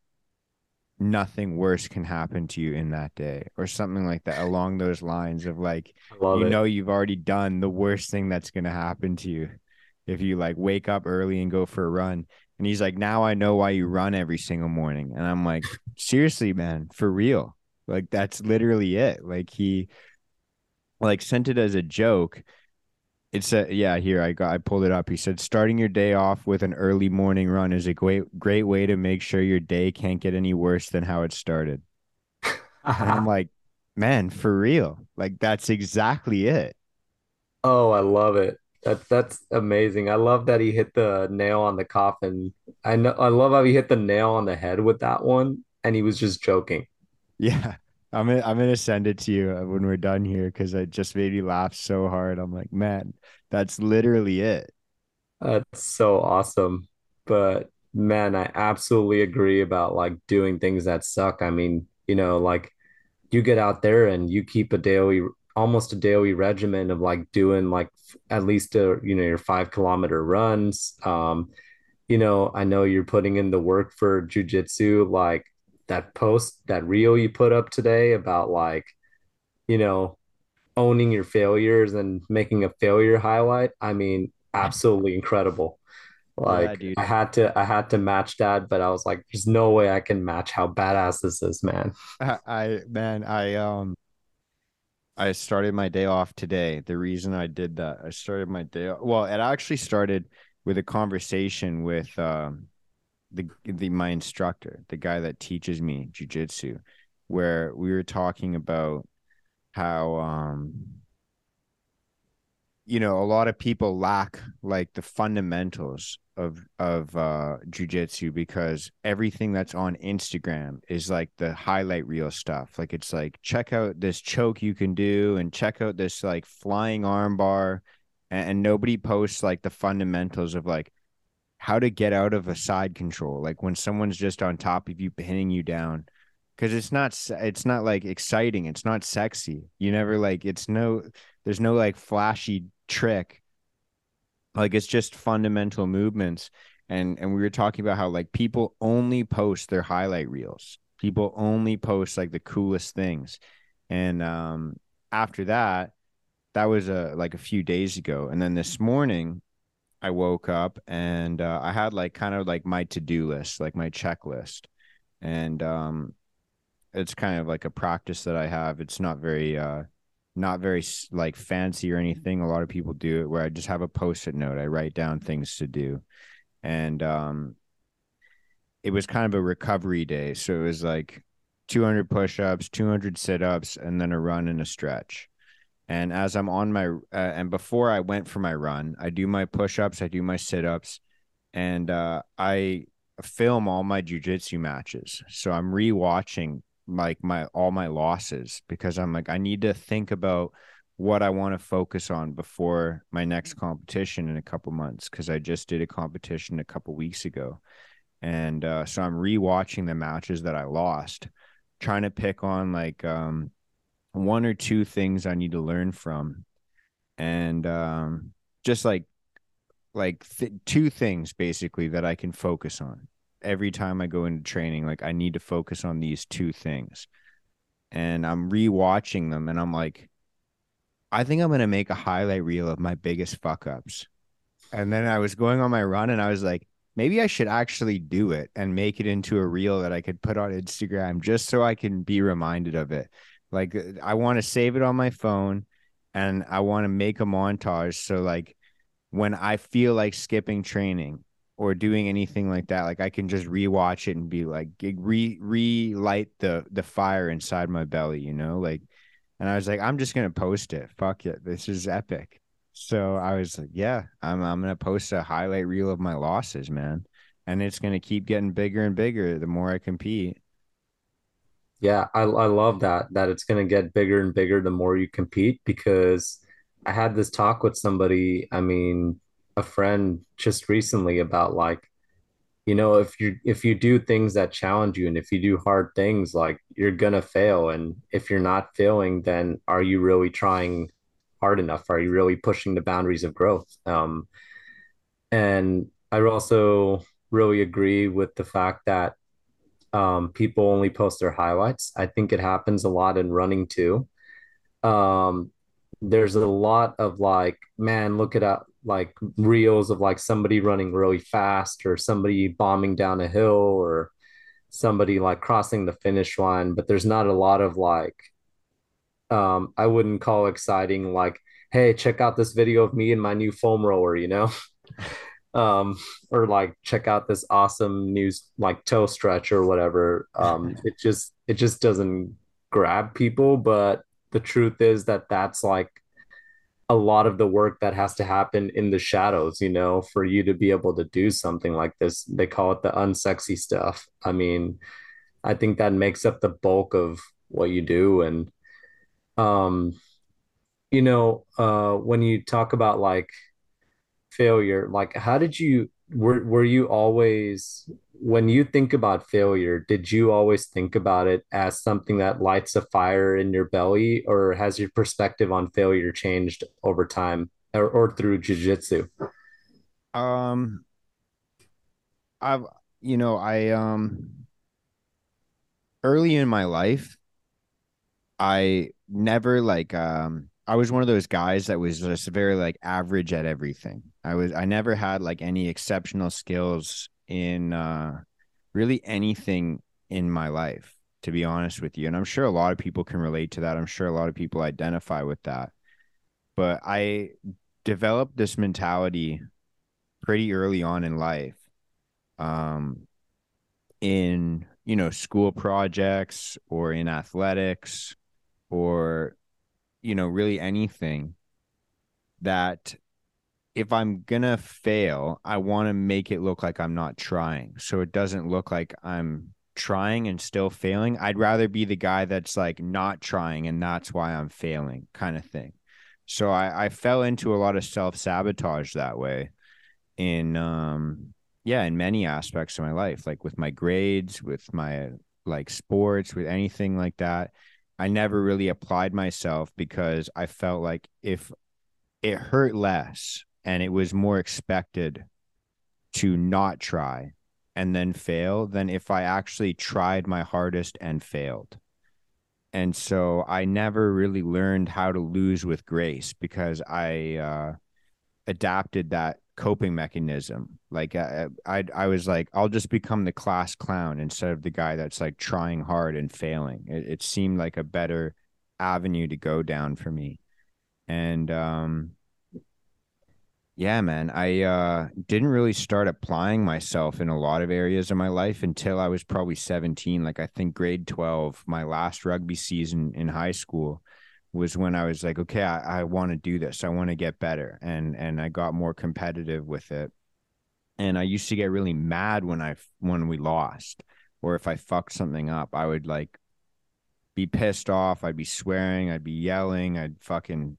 nothing worse can happen to you in that day or something like that along those lines of like you it. know you've already done the worst thing that's going to happen to you if you like wake up early and go for a run and he's like now i know why you run every single morning and i'm like seriously man for real like that's literally it like he like sent it as a joke it said, yeah, here I got I pulled it up. He said starting your day off with an early morning run is a great great way to make sure your day can't get any worse than how it started. and I'm like, man, for real. Like that's exactly it. Oh, I love it. That's that's amazing. I love that he hit the nail on the coffin. I know I love how he hit the nail on the head with that one and he was just joking. Yeah. I'm gonna I'm gonna send it to you uh, when we're done here because it just made me laugh so hard. I'm like, man, that's literally it. That's so awesome. But man, I absolutely agree about like doing things that suck. I mean, you know, like you get out there and you keep a daily almost a daily regimen of like doing like at least a you know your five kilometer runs um you know i know you're putting in the work for jujitsu like that post, that reel you put up today about like, you know, owning your failures and making a failure highlight. I mean, absolutely incredible. Like yeah, I had to I had to match that, but I was like, there's no way I can match how badass this is, man. I, I man, I um I started my day off today. The reason I did that, I started my day well, it actually started with a conversation with um the the my instructor, the guy that teaches me jujitsu, where we were talking about how um you know a lot of people lack like the fundamentals of of uh jujitsu because everything that's on Instagram is like the highlight reel stuff. Like it's like check out this choke you can do and check out this like flying armbar. And, and nobody posts like the fundamentals of like how to get out of a side control. Like when someone's just on top of you pinning you down because it's not it's not like exciting. It's not sexy. You never like it's no there's no like flashy trick like it's just fundamental movements. And and we were talking about how like people only post their highlight reels. People only post like the coolest things. And um after that that was a like a few days ago. And then this morning I woke up and uh, I had like kind of like my to do list, like my checklist, and um, it's kind of like a practice that I have. It's not very, uh, not very like fancy or anything. A lot of people do it where I just have a post-it note. I write down things to do, and um, it was kind of a recovery day. So it was like 200 push-ups, 200 sit-ups, and then a run and a stretch. And as I'm on my, uh, and before I went for my run, I do my push ups, I do my sit ups, and uh, I film all my jujitsu matches. So I'm rewatching like my all my losses because I'm like, I need to think about what I want to focus on before my next competition in a couple months because I just did a competition a couple weeks ago. And uh, so I'm rewatching the matches that I lost, trying to pick on like um, one or two things I need to learn from, and um, just like like th- two things basically that I can focus on every time I go into training. Like I need to focus on these two things, and I'm rewatching them, and I'm like, I think I'm gonna make a highlight reel of my biggest fuck ups. And then I was going on my run, and I was like, maybe I should actually do it and make it into a reel that I could put on Instagram just so I can be reminded of it. Like I want to save it on my phone and I want to make a montage so like when I feel like skipping training or doing anything like that, like I can just rewatch it and be like re relight the the fire inside my belly, you know? Like and I was like, I'm just gonna post it. Fuck it. This is epic. So I was like, yeah, I'm I'm gonna post a highlight reel of my losses, man. And it's gonna keep getting bigger and bigger the more I compete. Yeah, I, I love that that it's to get bigger and bigger the more you compete because I had this talk with somebody, I mean, a friend just recently about like, you know, if you if you do things that challenge you and if you do hard things, like you're gonna fail. And if you're not failing, then are you really trying hard enough? Are you really pushing the boundaries of growth? Um, and I also really agree with the fact that um, people only post their highlights. I think it happens a lot in running too. Um, there's a lot of like, man, look at like reels of like somebody running really fast or somebody bombing down a hill or somebody like crossing the finish line, but there's not a lot of like, um, I wouldn't call exciting like, hey, check out this video of me and my new foam roller, you know? um, or like check out this awesome new like toe stretch or whatever. Um, it just it just doesn't grab people, but the truth is that that's like a lot of the work that has to happen in the shadows, you know, for you to be able to do something like this. They call it the unsexy stuff. I mean, I think that makes up the bulk of what you do. And, um, you know, uh, when you talk about like failure, like how did you, were, were you always, when you think about failure, did you always think about it as something that lights a fire in your belly, or has your perspective on failure changed over time or, or through jujitsu? Um, I've, you know, I, um, early in my life, I never like, um, I was one of those guys that was just very like average at everything. I was, I never had like any exceptional skills in, uh, really anything in my life, to be honest with you. And I'm sure a lot of people can relate to that. I'm sure a lot of people identify with that. But I developed this mentality pretty early on in life um, in you know school projects or in athletics or you know really anything that if I'm gonna fail, I want to make it look like I'm not trying. So it doesn't look like I'm trying and still failing. I'd rather be the guy that's like not trying and that's why I'm failing kind of thing. So I, I fell into a lot of self sabotage that way in um yeah, in many aspects of my life, like with my grades, with my like sports, with anything like that. I never really applied myself because I felt like if it hurt less and it was more expected to not try and then fail than if I actually tried my hardest and failed. And so I never really learned how to lose with grace because I uh, adapted that coping mechanism. Like I, I, I was like, I'll just become the class clown instead of the guy that's like trying hard and failing. It, it seemed like a better avenue to go down for me. And um, yeah, man, I uh, didn't really start applying myself in a lot of areas of my life until I was probably 17. Like I think grade 12, my last rugby season in high school was when I was like, okay, I, I want to do this. I want to get better. And and I got more competitive with it. And I used to get really mad when I when we lost or if I fucked something up. I would like be pissed off. I'd be swearing. I'd be yelling. I'd fucking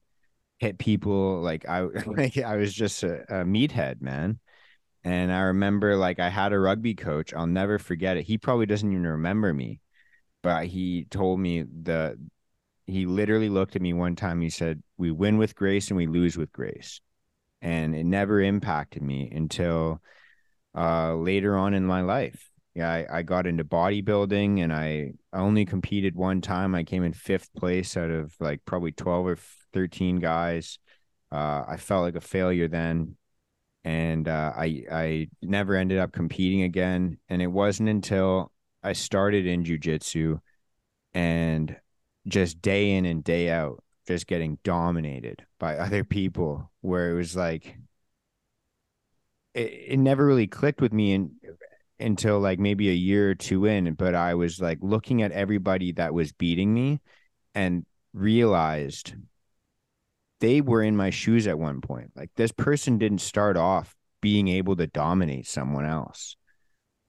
hit people. Like I like I was just a, a meathead, man. And I remember like I had a rugby coach. I'll never forget it. He probably doesn't even remember me, but he told me the he literally looked at me one time. He said, "We win with grace and we lose with grace," and it never impacted me until uh, later on in my life. Yeah, I, I got into bodybuilding and I only competed one time. I came in fifth place out of like probably twelve or thirteen guys. Uh, I felt like a failure then, and uh, I I never ended up competing again. And it wasn't until I started in jujitsu and just day in and day out just getting dominated by other people where it was like it, it never really clicked with me in, until like maybe a year or two in but i was like looking at everybody that was beating me and realized they were in my shoes at one point. Like this person didn't start off being able to dominate someone else.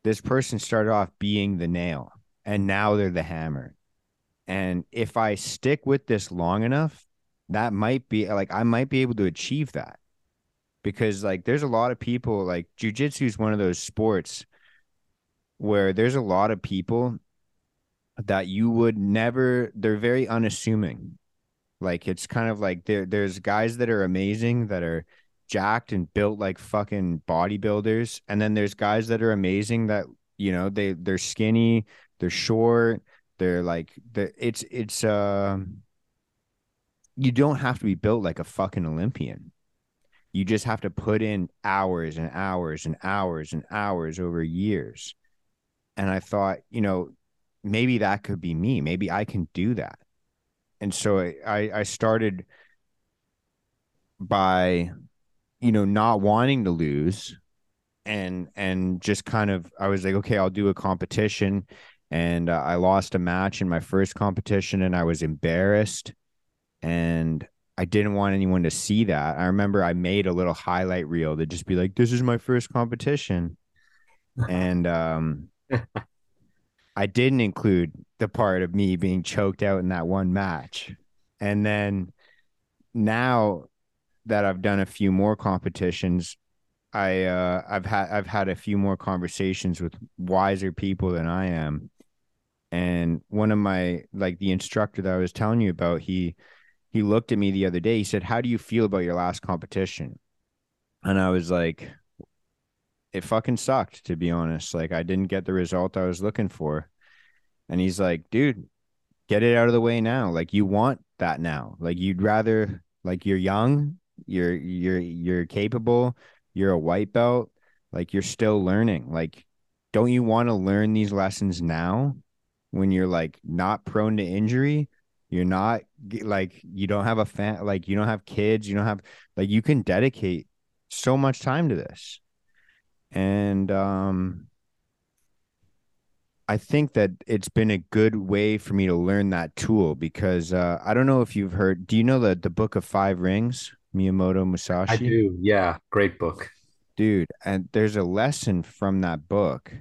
This person started off being the nail and now they're the hammer. And if I stick with this long enough, that might be like I might be able to achieve that. Because like there's a lot of people like jujitsu is one of those sports where there's a lot of people that you would never they're very unassuming. Like it's kind of like there there's guys that are amazing that are jacked and built like fucking bodybuilders. And then there's guys that are amazing that you know they they're skinny they're short they're like the it's it's uh you don't have to be built like a fucking olympian. You just have to put in hours and hours and hours and hours over years and i thought you know maybe that could be me maybe i can do that and so i i started by you know not wanting to lose and and just kind of I was like okay I'll do a competition and uh, I lost a match in my first competition and I was embarrassed and I didn't want anyone to see that. I remember I made a little highlight reel to just be like this is my first competition. and um I didn't include the part of me being choked out in that one match. And then now that I've done a few more competitions, I uh, I've had I've had a few more conversations with wiser people than I am. And one of my like the instructor that I was telling you about, he he looked at me the other day. He said, "How do you feel about your last competition?" And I was like, "It fucking sucked, to be honest. Like I didn't get the result I was looking for." And he's like, "Dude, get it out of the way now. Like you want that now. Like you'd rather like you're young you're you're you're capable you're a white belt like you're still learning like don't you want to learn these lessons now when you're like not prone to injury you're not like you don't have a fan like you don't have kids you don't have like you can dedicate so much time to this and um I think that it's been a good way for me to learn that tool because uh, I don't know if you've heard. Do you know the the Book of Five Rings? Miyamoto Musashi? I do. Yeah, great book. Dude, and there's a lesson from that book.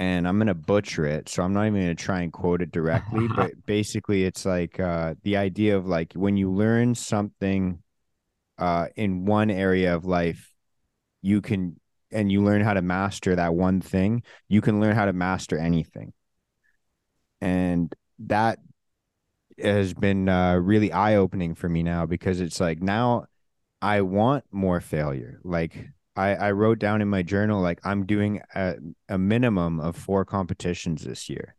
And I'm going to butcher it, so I'm not even going to try and quote it directly, but basically it's like uh the idea of like when you learn something uh in one area of life, you can and you learn how to master that one thing, you can learn how to master anything. And that has been uh, really eye opening for me now because it's like now I want more failure. Like I, I wrote down in my journal, like I'm doing a, a minimum of four competitions this year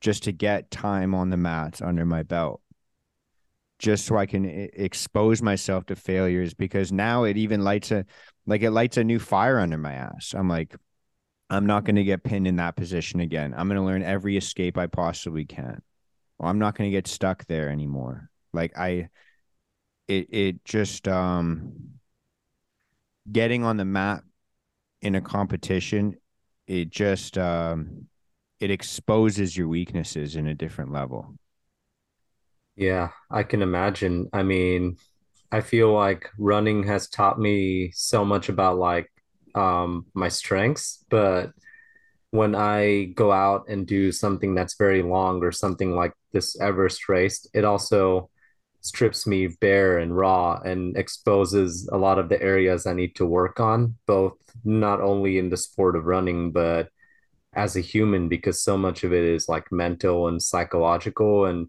just to get time on the mats under my belt, just so I can expose myself to failures because now it even lights a like it lights a new fire under my ass. I'm like, I'm not going to get pinned in that position again. I'm going to learn every escape I possibly can well, I'm not going to get stuck there anymore. Like I, it it just um, getting on the map in a competition, it just um, it exposes your weaknesses in a different level. Yeah, I can imagine. I mean, I feel like running has taught me so much about like um my strengths, but when I go out and do something that's very long or something like this Everest race, it also strips me bare and raw and exposes a lot of the areas I need to work on, both not only in the sport of running, but as a human, because so much of it is like mental and psychological. And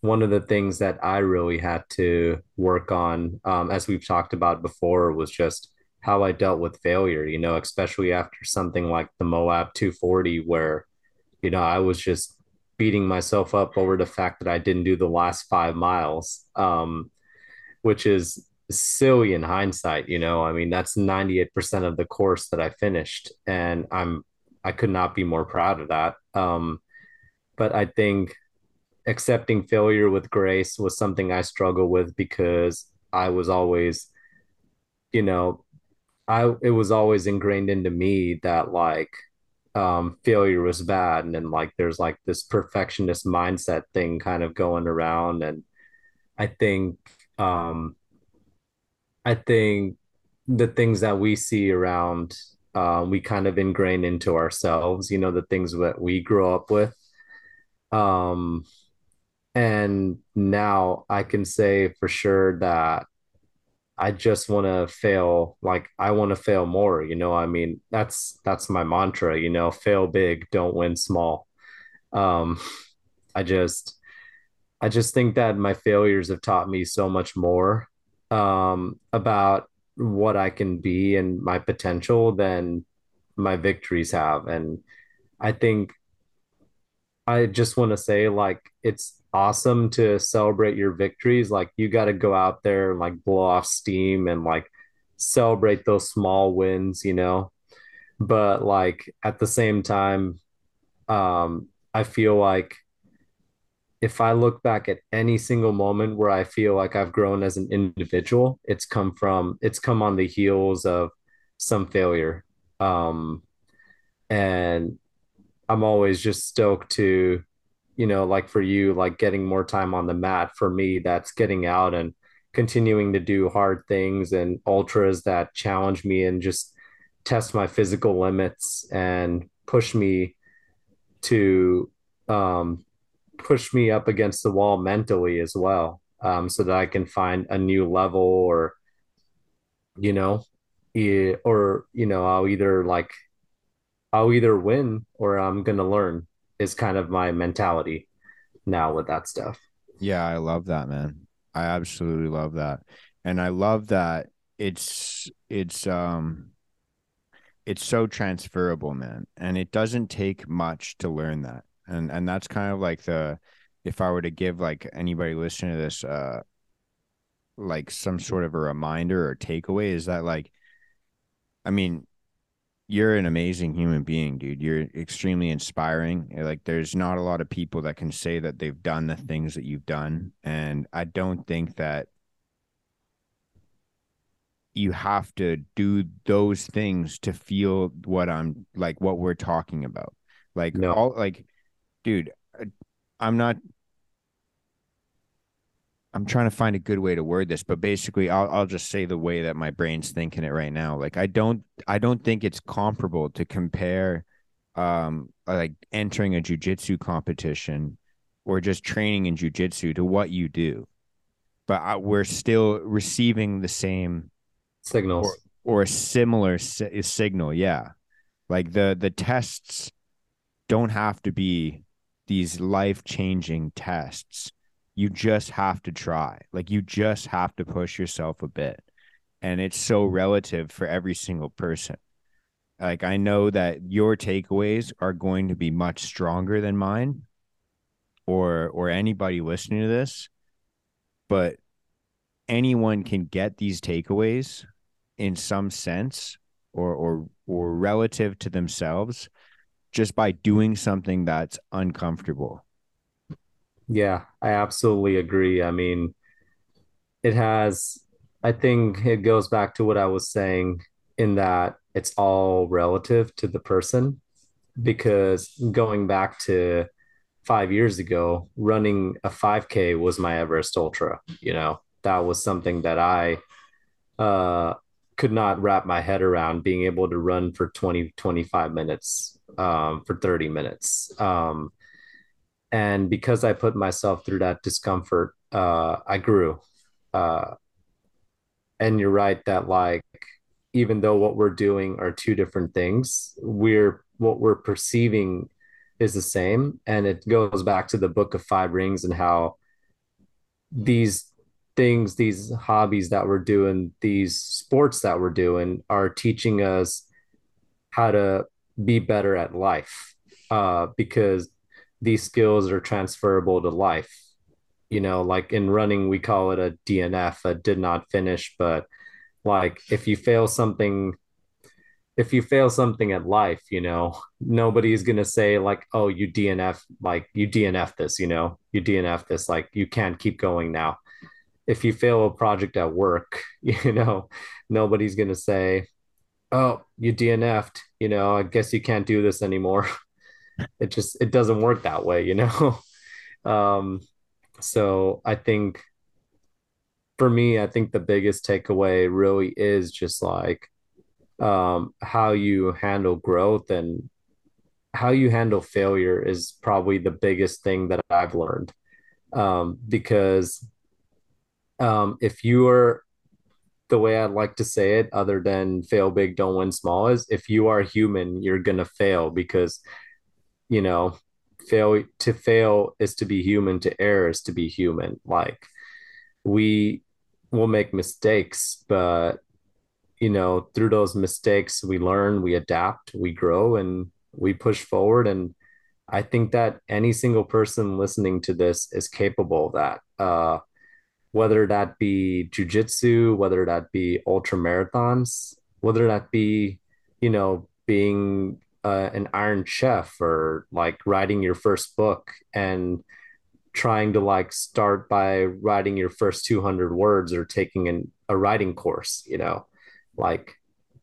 one of the things that I really had to work on, um, as we've talked about before, was just how I dealt with failure, you know, especially after something like the Moab 240, where, you know, I was just beating myself up over the fact that I didn't do the last five miles, um, which is silly in hindsight, you know. I mean, that's 98% of the course that I finished, and I'm I could not be more proud of that. Um, but I think accepting failure with grace was something I struggle with because I was always, you know, I it was always ingrained into me that like um failure was bad and then like there's like this perfectionist mindset thing kind of going around and I think um I think the things that we see around um we kind of ingrain into ourselves, you know, the things that we grow up with. Um And now I can say for sure that I just want to fail. Like I want to fail more, you know. I mean, that's that's my mantra, you know, fail big, don't win small. Um, I just I just think that my failures have taught me so much more um, about what I can be and my potential than my victories have. And I think I just want to say, like, it's awesome to celebrate your victories. Like, you got to go out there and like blow off steam and like celebrate those small wins, you know. But like at the same time, um, I feel like if I look back at any single moment where I feel like I've grown as an individual, it's come from it's come on the heels of some failure. Um, and I'm always just stoked to, you know, like for you, like getting more time on the mat. For me, that's getting out and continuing to do hard things and ultras that challenge me and just test my physical limits and push me to um, push me up against the wall mentally as well, um, so that I can find a new level or, you know, or, you know, I'll either like, I'll either win or I'm to learn is kind of my mentality now with that stuff. Yeah, I love that, man. I absolutely love that. And I love that it's it's um it's so transferable, man. And it doesn't take much to learn that. And and that's kind of like the if I were to give like anybody listening to this uh like some sort of a reminder or takeaway is that like I mean, you're an amazing human being, dude. You're extremely inspiring. Like there's not a lot of people that can say that they've done the things that you've done. And I don't think that you have to do those things to feel what I'm like what we're talking about. Like No, all like dude, uh, I'm not I'm trying to find a good way to word this, but basically I'll I'll just say the way that my brain's thinking it right now. Like I don't I don't think it's comparable to compare um like entering a jujitsu competition or just training in jujitsu to what you do. But I, we're still receiving the same or signals. or a similar si- signal, yeah. Like the the tests don't have to be these life-changing tests you just have to try. Like you just have to push yourself a bit. And it's so relative for every single person. Like I know that your takeaways are going to be much stronger than mine or or anybody listening to this, but anyone can get these takeaways in some sense or or or relative to themselves just by doing something that's uncomfortable. Yeah, I absolutely agree. I mean, it has, I think it goes back to what I was saying in that it's all relative to the person because going back to five years ago, running a 5K was my Everest Ultra. You know, that was something that I uh, could not wrap my head around being able to run for 20, 25 minutes, um, for 30 minutes. Um, and because I put myself through that discomfort, uh, I grew. Uh, and you're right that like even though what we're doing are two different things, we're what we're perceiving is the same. And it goes back to the book of five rings and how these things, these hobbies that we're doing, these sports that we're doing are teaching us how to be better at life. Uh, because these skills are transferable to life. You know, like in running, we call it a DNF, a did not finish, but like if you fail something if you fail something at life, you know, nobody's gonna say like, "Oh, you DNF, like you DNF this," you know, you DNF this, like you can't keep going now. If you fail a project at work, you know, nobody's gonna say, "Oh, you DNF'd," you know, I guess you can't do this anymore. It just it doesn't work that way, you know. Um, so I think for me, I think the biggest takeaway really is just like um, how you handle growth and how you handle failure is probably the biggest thing that I've learned. um, because um, if you are the way I'd like to say it, other than fail big, don't win small, is if you are human, you're gonna fail because you know, fail to fail is to be human, to err is to be human. Like we will make mistakes, but you know, through those mistakes, we learn, we adapt, we grow, and we push forward. And I think that any single person listening to this is capable of that. Uh, whether that be jujitsu, whether that be ultra marathons, whether that be, you know, being uh, an iron chef or like writing your first book and trying to like start by writing your first 200 words or taking an, a writing course, you know, like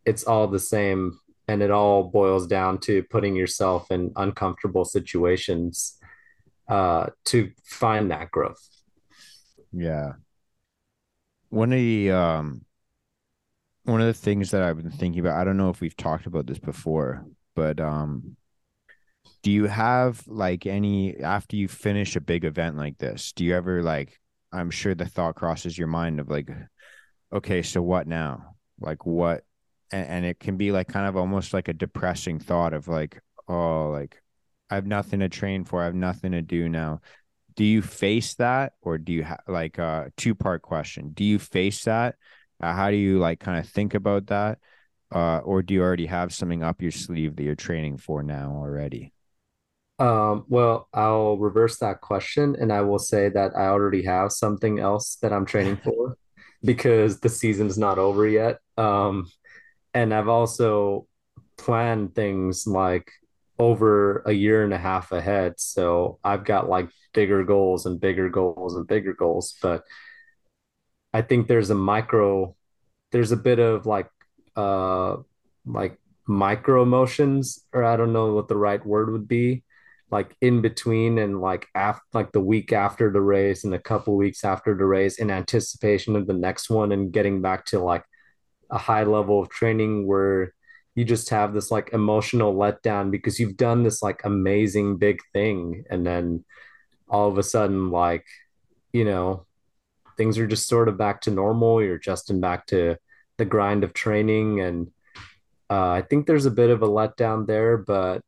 it's all the same. And it all boils down to putting yourself in uncomfortable situations uh, to find that growth. Yeah. One of the um one of the things that I've been thinking about, I don't know if we've talked about this before, but um do you have like any after you finish a big event like this, do you ever like I'm sure the thought crosses your mind of like, okay, so what now? Like what and, and it can be like kind of almost like a depressing thought of like, oh, like I have nothing to train for, I have nothing to do now. Do you face that or do you have like a uh, two part question. Do you face that? Uh, how do you like kind of think about that uh, or do you already have something up your sleeve that you're training for now already um, well i'll reverse that question and i will say that i already have something else that i'm training for because the season's not over yet um, and i've also planned things like over a year and a half ahead so i've got like bigger goals and bigger goals and bigger goals. But I think there's a micro, there's a bit of like, uh, like micro emotions, or I don't know what the right word would be, like in between and like after, like the week after the race and a couple weeks after the race in anticipation of the next one and getting back to like a high level of training where you just have this like emotional letdown because you've done this like amazing big thing and then all of a sudden, like, you know, things are just sort of back to normal. You're just adjusting back to the grind of training. And uh, I think there's a bit of a letdown there, but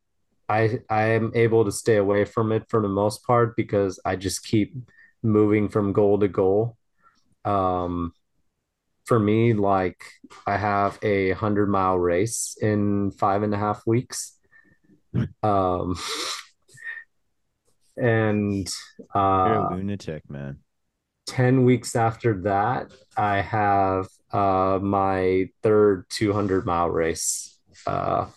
I I am able to stay away from it for the most part because I just keep moving from goal to goal. Um, for me, like I have a hundred mile race in five and a half weeks. Um, and uh, You're a lunatic, man. 10 weeks after that, I have uh, my third 200 mile race. Uh,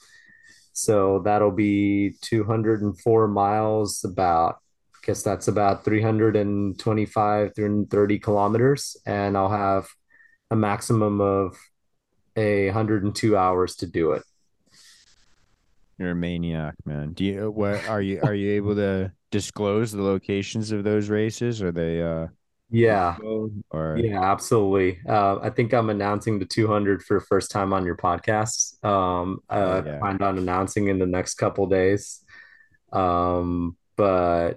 so that'll be 204 miles, about, I guess that's about 325, 330 kilometers. And I'll have a maximum of a 102 hours to do it. You're a maniac, man. Do you what are you are you able to disclose the locations of those races? Are they uh yeah. or yeah absolutely. Uh, i think i'm announcing the 200 for first time on your podcast. Um uh oh, yeah. plan on announcing in the next couple days. Um but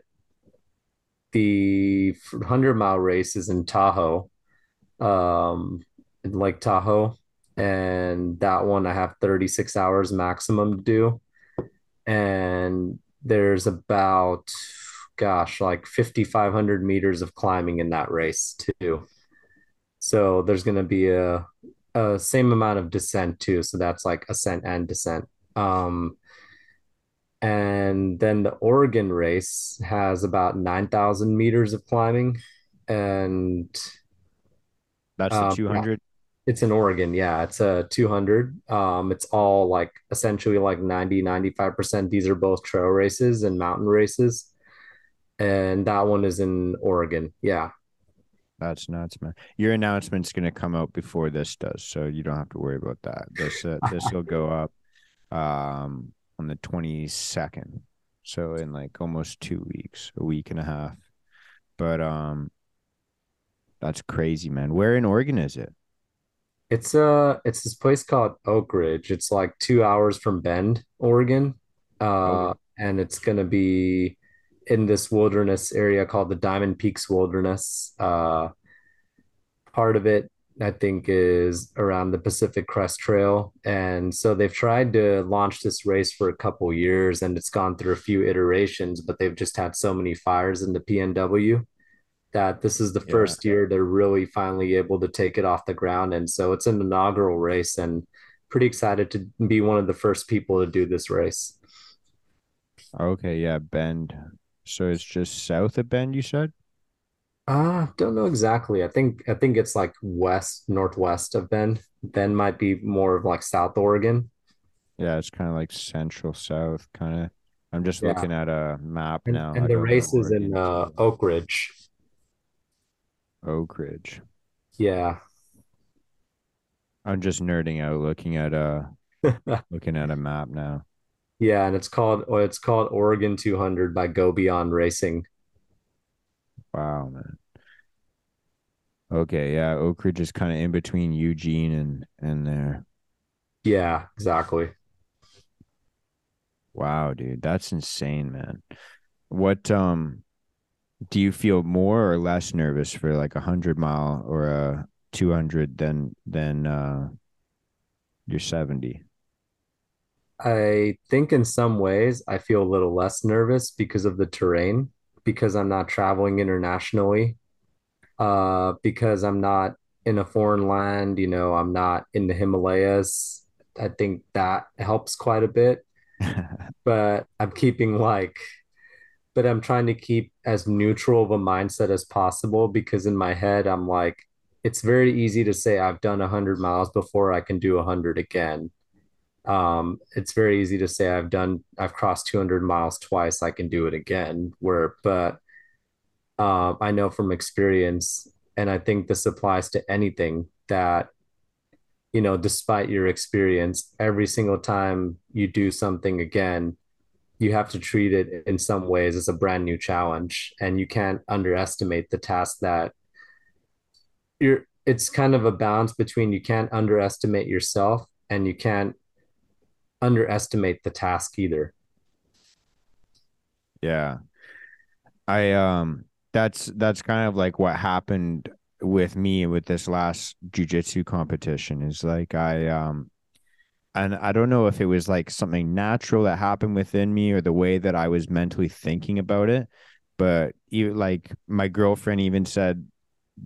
the 100 mile race is in tahoe. Um in lake tahoe. And that one i have 36 hours maximum to do. And there's about gosh like 5500 meters of climbing in that race too so there's going to be a, a same amount of descent too so that's like ascent and descent um and then the Oregon race has about 9,000 meters of climbing and that's the um, 200 it's in Oregon. Yeah, it's a 200. Um, it's all like essentially like 90, 95%. These are both trail races and mountain races. And that one is in Oregon. Yeah. That's nuts, man. Your announcement's going to come out before this does, so you don't have to worry about that. This uh, this will go up um on the 22nd. So in like almost 2 weeks, a week and a half. But um that's crazy, man. Where in Oregon is it? It's uh it's this place called Oakridge. It's like two hours from Bend, Oregon. Uh okay. and it's gonna be in this wilderness area called the Diamond Peaks Wilderness. Uh, part of it, I think, is around the Pacific Crest Trail. And so they've tried to launch this race for a couple years and it's gone through a few iterations, but they've just had so many fires in the PNW that this is the Yeah. first year they're really finally able to take it off the ground. And so it's an inaugural race and pretty excited to be one of the first people to do this race. Okay, yeah, Bend. So it's just south of Bend, you said? Uh, don't know exactly. I think I think it's like west, northwest of Bend. Bend might be more of like South Oregon. Yeah, it's kind of like central south, kind of. I'm just Yeah. looking at a map And now. and I the race is in uh. Oakridge. Oak Ridge. Yeah. I'm just nerding out looking at a looking at a map now. Yeah, and it's called oh, it's called Oregon 200 by Go Beyond Racing. Wow, man. Okay, yeah, Oakridge is kind of in between Eugene and and there. Yeah, exactly. Wow, dude, that's insane, man. What um do you feel more or less nervous for like a hundred mile or a two hundred than than uh your 70? I think in some ways I feel a little less nervous because of the terrain, because I'm not traveling internationally, uh, because I'm not in a foreign land, you know, I'm not in the Himalayas. I think that helps quite a bit, but I'm keeping like, but I'm trying to keep as neutral of a mindset as possible because in my head, I'm like, it's very easy to say I've done 100 miles before I can do 100 again um, it's very easy to say I've done I've crossed 200 miles twice. I can do it again. Where, but um, I know from experience, and I think this applies to anything that you know, despite your experience, every single time you do something again, you have to treat it in some ways as a brand new challenge, and you can't underestimate the task that you're. It's kind of a balance between you can't underestimate yourself and you can't underestimate the task either. Yeah. I um that's that's kind of like what happened with me with this last jujitsu competition is like I um and I don't know if it was like something natural that happened within me or the way that I was mentally thinking about it, but you like my girlfriend even said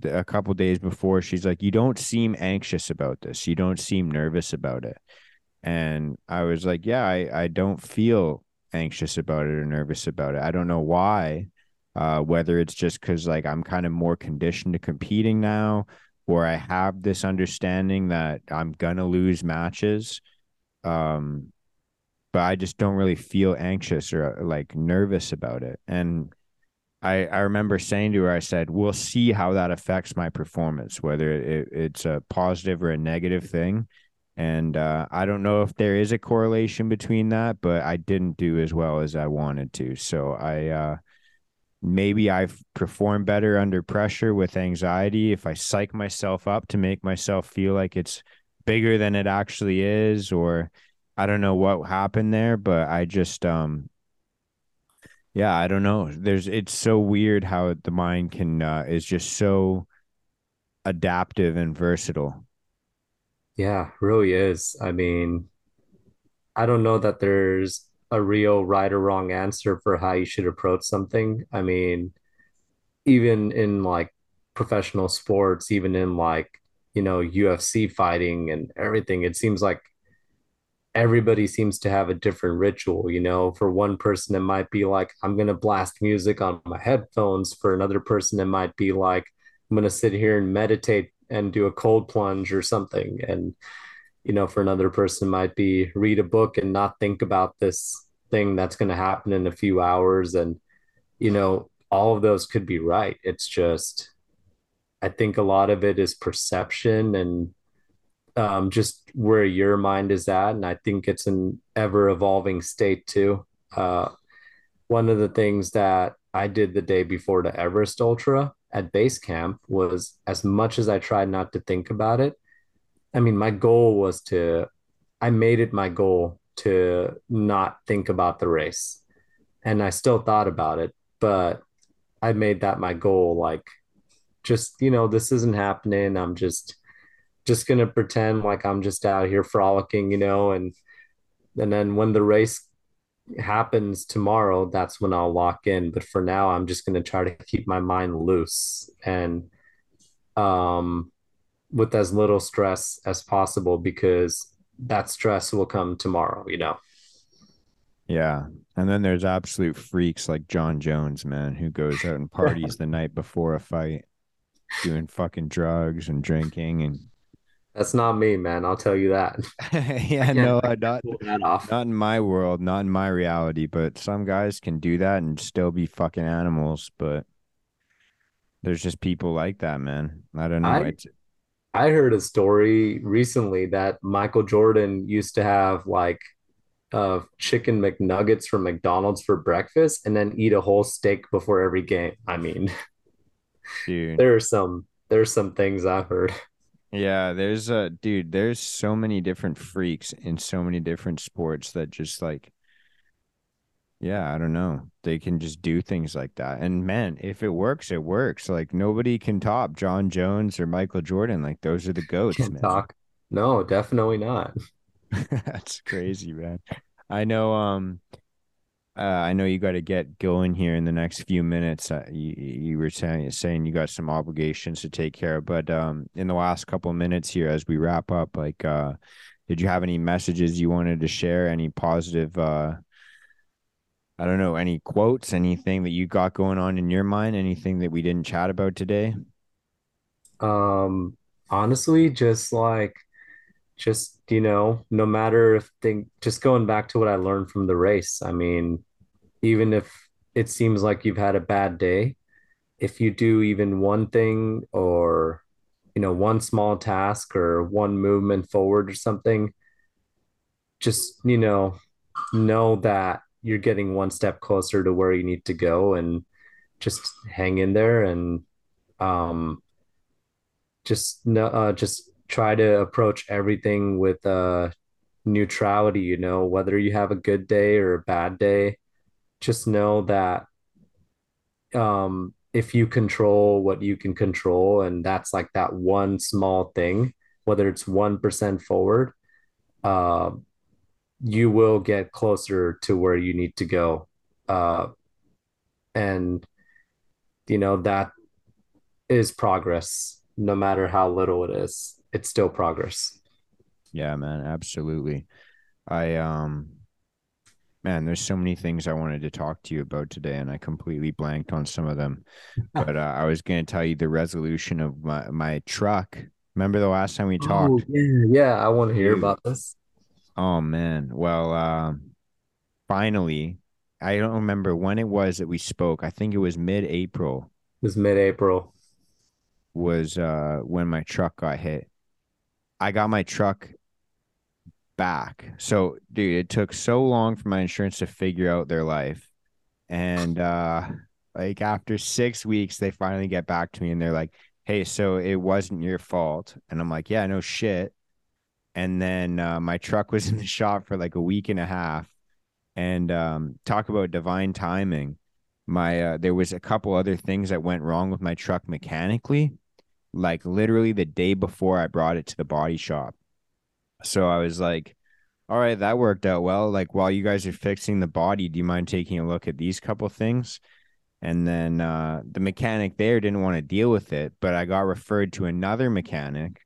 a couple days before she's like you don't seem anxious about this. You don't seem nervous about it. And I was like, yeah, I I don't feel anxious about it or nervous about it. I don't know why uh, whether it's just because like I'm kind of more conditioned to competing now, or I have this understanding that I'm gonna lose matches. Um, but I just don't really feel anxious or uh, like nervous about it. And I I remember saying to her, I said, "We'll see how that affects my performance, whether it, it's a positive or a negative thing." And uh, I don't know if there is a correlation between that, but I didn't do as well as I wanted to. So I uh, maybe I perform better under pressure with anxiety if I psych myself up to make myself feel like it's bigger than it actually is, or I don't know what happened there, but I just um yeah, I don't know. There's it's so weird how the mind can uh, is just so adaptive and versatile. Yeah, really is. I mean, I don't know that there's a real right or wrong answer for how you should approach something. I mean, even in like professional sports, even in like, you know, UFC fighting and everything, it seems like everybody seems to have a different ritual. You know, for one person, it might be like, I'm going to blast music on my headphones. For another person, it might be like, I'm going to sit here and meditate and do a cold plunge or something. And you know, for another person might be read a book and not think about this thing that's going to happen in a few hours. And, you know, all of those could be right. It's just, I think a lot of it is perception and um, just where your mind is at. And I think it's an ever evolving state too. Uh, one of the things that I did the day before the Everest Ultra at base camp was as much as I tried not to think about it, I mean, my goal was to, I made it my goal to not think about the race. And I still thought about it. but I made that my goal. Like, just, you know, this isn't happening. I'm just, just gonna pretend like I'm just out here frolicking, you know, and and then when the race happens tomorrow, that's when I'll lock in. But for now, I'm just gonna try to keep my mind loose and um with as little stress as possible because that stress will come tomorrow, you know. Yeah. And then there's absolute freaks like Jon Jones, man, who goes out and parties the night before a fight, doing fucking drugs and drinking and That's not me, man. I'll tell you that. Yeah, no, I uh, not that off. not in my world, not in my reality, but some guys can do that and still be fucking animals, but there's just people like that, man. I don't know. I I heard a story recently that Michael Jordan used to have like uh chicken McNuggets from McDonald's for breakfast and then eat a whole steak before every game. I mean, dude. there are some there's some things I've heard. Yeah, there's a dude, there's so many different freaks in so many different sports that just like Yeah, I don't know. They can just do things like that. And man, if it works, it works. Like nobody can top Jon Jones or Michael Jordan. Like those are the goats, Can't man. talk. No, definitely not. That's crazy, man. I know um uh, I know you got to get going here in the next few minutes. Uh, you, you were saying saying you got some obligations to take care of, but um in the last couple of minutes here as we wrap up, like uh did you have any messages you wanted to share? Any positive uh I don't know, any quotes, anything that you got going on in your mind, anything that we didn't chat about today? Um, honestly, just like just, you know, no matter if thing just going back to what I learned from the race. I mean, even if it seems like you've had a bad day, if you do even one thing or, you know, one small task or one movement forward or something, just, you know, know that you're getting one step closer to where you need to go and just hang in there and um just uh just try to approach everything with uh neutrality, you know, whether you have a good day or a bad day, just know that um if you control what you can control and that's like that one small thing, whether it's 1% forward, uh you will get closer to where you need to go. Uh and you know that is progress no matter how little it is. It's still progress. Yeah, man, absolutely. I um man, there's so many things I wanted to talk to you about today, and I completely blanked on some of them. But uh, I was going to tell you the resolution of my my truck. Remember the last time we Oh, talked, yeah, yeah, I want to hear about this. Oh man. Well, uh, finally, I don't remember when it was that we spoke. I think it was mid-April It was mid-April. was uh when my truck got hit. I got my truck back. So, dude, it took so long for my insurance to figure out their life. And uh like after 6 weeks they finally get back to me and they're like, "Hey, so it wasn't your fault." And I'm like, "Yeah, no shit." And then uh, my truck was in the shop for like a week and a half. And um talk about divine timing. My uh there was a couple other things that went wrong with my truck mechanically, like literally the day before I brought it to the body shop. So I was like, all right, that worked out well. Like while you guys are fixing the body, do you mind taking a look at these couple things? And then uh, the mechanic there didn't want to deal with it, but I got referred to another mechanic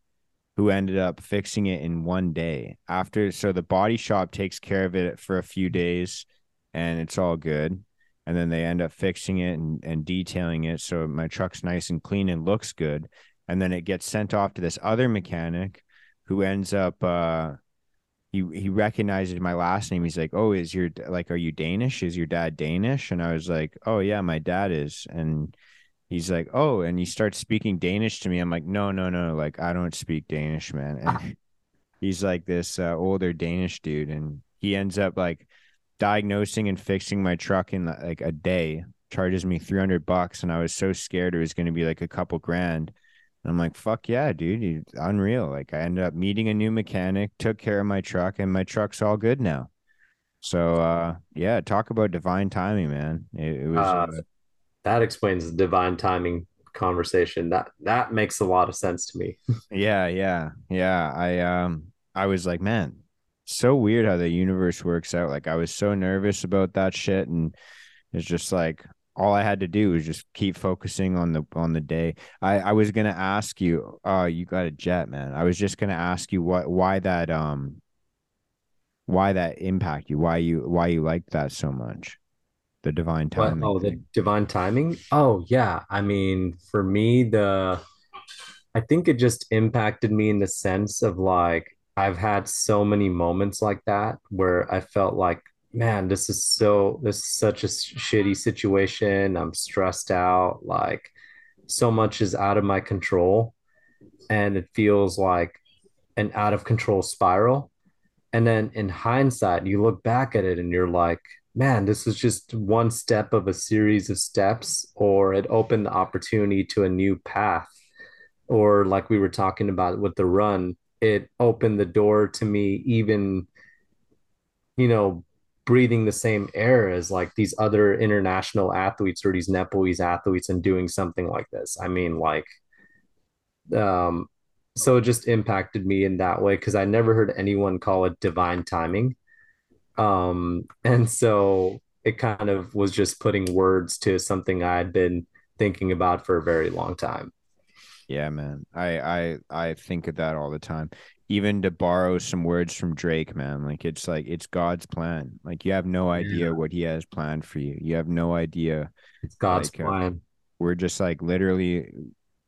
who ended up fixing it in one day. After, so the body shop takes care of it for a few days and it's all good. And then they end up fixing it and, and detailing it. So my truck's nice and clean and looks good. And then it gets sent off to this other mechanic who ends up uh he he recognizes my last name. He's like, "Oh, is your like, are you Danish? Is your dad Danish?" And I was like, "Oh yeah, my dad is." And he's like, "Oh," and he starts speaking Danish to me. I'm like, "No, no, no, like I don't speak Danish, man." And he's like this uh, older Danish dude, and he ends up like diagnosing and fixing my truck in like a day. Charges me 300 bucks, and I was so scared it was going to be like a couple grand. And I'm like, fuck yeah, dude, you, unreal. Like I ended up meeting a new mechanic, took care of my truck, and my truck's all good now. So uh yeah, talk about divine timing, man. It, it was Uh, uh, that explains the divine timing conversation. That that makes a lot of sense to me. yeah, yeah, yeah. I um I was like, man, so weird how the universe works out. Like I was so nervous about that shit, and it's just like all I had to do was just keep focusing on the on the day. I I was gonna ask you. Oh, you got a jet, man. I was just gonna ask you what why that um why that impact you, why you why you like that so much. The divine timing. What? Oh, the divine timing. Oh yeah. I mean, for me, the I think it just impacted me in the sense of like I've had so many moments like that where I felt like, man, this is so this is such a shitty situation. I'm stressed out. Like so much is out of my control, and it feels like an out of control spiral. And then in hindsight, you look back at it and you're like, man, this was just one step of a series of steps, or it opened the opportunity to a new path. Or like we were talking about with the run, it opened the door to me even, you know, breathing the same air as like these other international athletes or these Nepalese athletes and doing something like this. I mean, like, um, so it just impacted me in that way because I never heard anyone call it divine timing. Um, and so it kind of was just putting words to something I had been thinking about for a very long time. Yeah, man. I I I think of that all the time. Even to borrow some words from Drake, man. Like it's like it's God's plan. Like you have no idea yeah. what he has planned for you. You have no idea. It's God's like, uh, plan. We're just like literally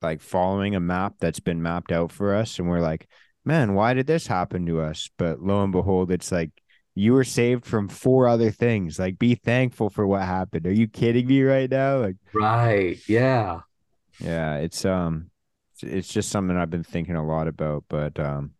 like following a map that's been mapped out for us and we're like, "Man, why did this happen to us?" But lo and behold, it's like you were saved from four other things. Like, be thankful for what happened. Are you kidding me right now? Like, right. Yeah. Yeah. It's, um, it's just something I've been thinking a lot about, but, um,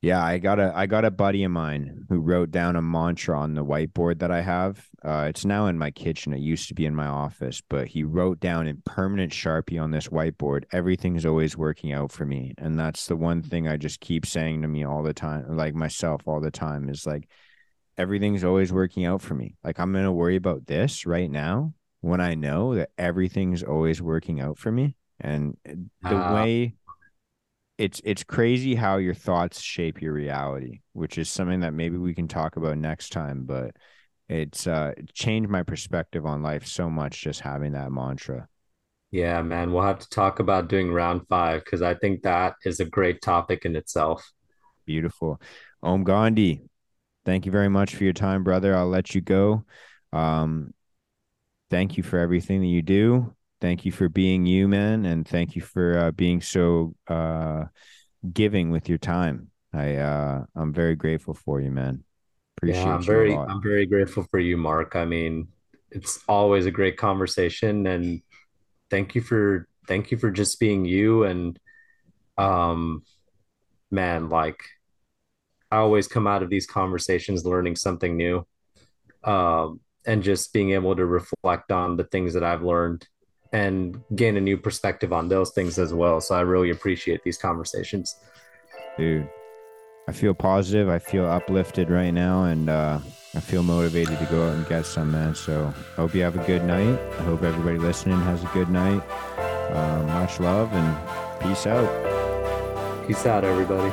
yeah, I got a I got a buddy of mine who wrote down a mantra on the whiteboard that I have. Uh, it's now in my kitchen. It used to be in my office, but he wrote down in permanent sharpie on this whiteboard, "Everything's always working out for me," and that's the one thing I just keep saying to me all the time, like myself all the time, is like, everything's always working out for me. Like I'm gonna worry about this right now when I know that everything's always working out for me, and the uh, way it's it's crazy how your thoughts shape your reality, which is something that maybe we can talk about next time. But it's uh changed my perspective on life so much just having that mantra. Yeah, man, we'll have to talk about doing round five because I think that is a great topic in itself. Beautiful. Aum Gandhi, thank you very much for your time, brother. I'll let you go. Um, thank you for everything that you do thank you for being you, man, and thank you for uh, being so uh, giving with your time. I uh, I'm very grateful for you, man. Appreciate yeah, I'm very I'm very grateful for you, Mark. I mean, it's always a great conversation, and thank you for thank you for just being you. And um, man, like I always come out of these conversations learning something new. Um, and just being able to reflect on the things that I've learned and gain a new perspective on those things as well. So I really appreciate these conversations. Dude, I feel positive. I feel uplifted right now, and uh, I feel motivated to go out and get some, man. So I hope you have a good night. I hope everybody listening has a good night. Uh, much love and peace out. Peace out, everybody.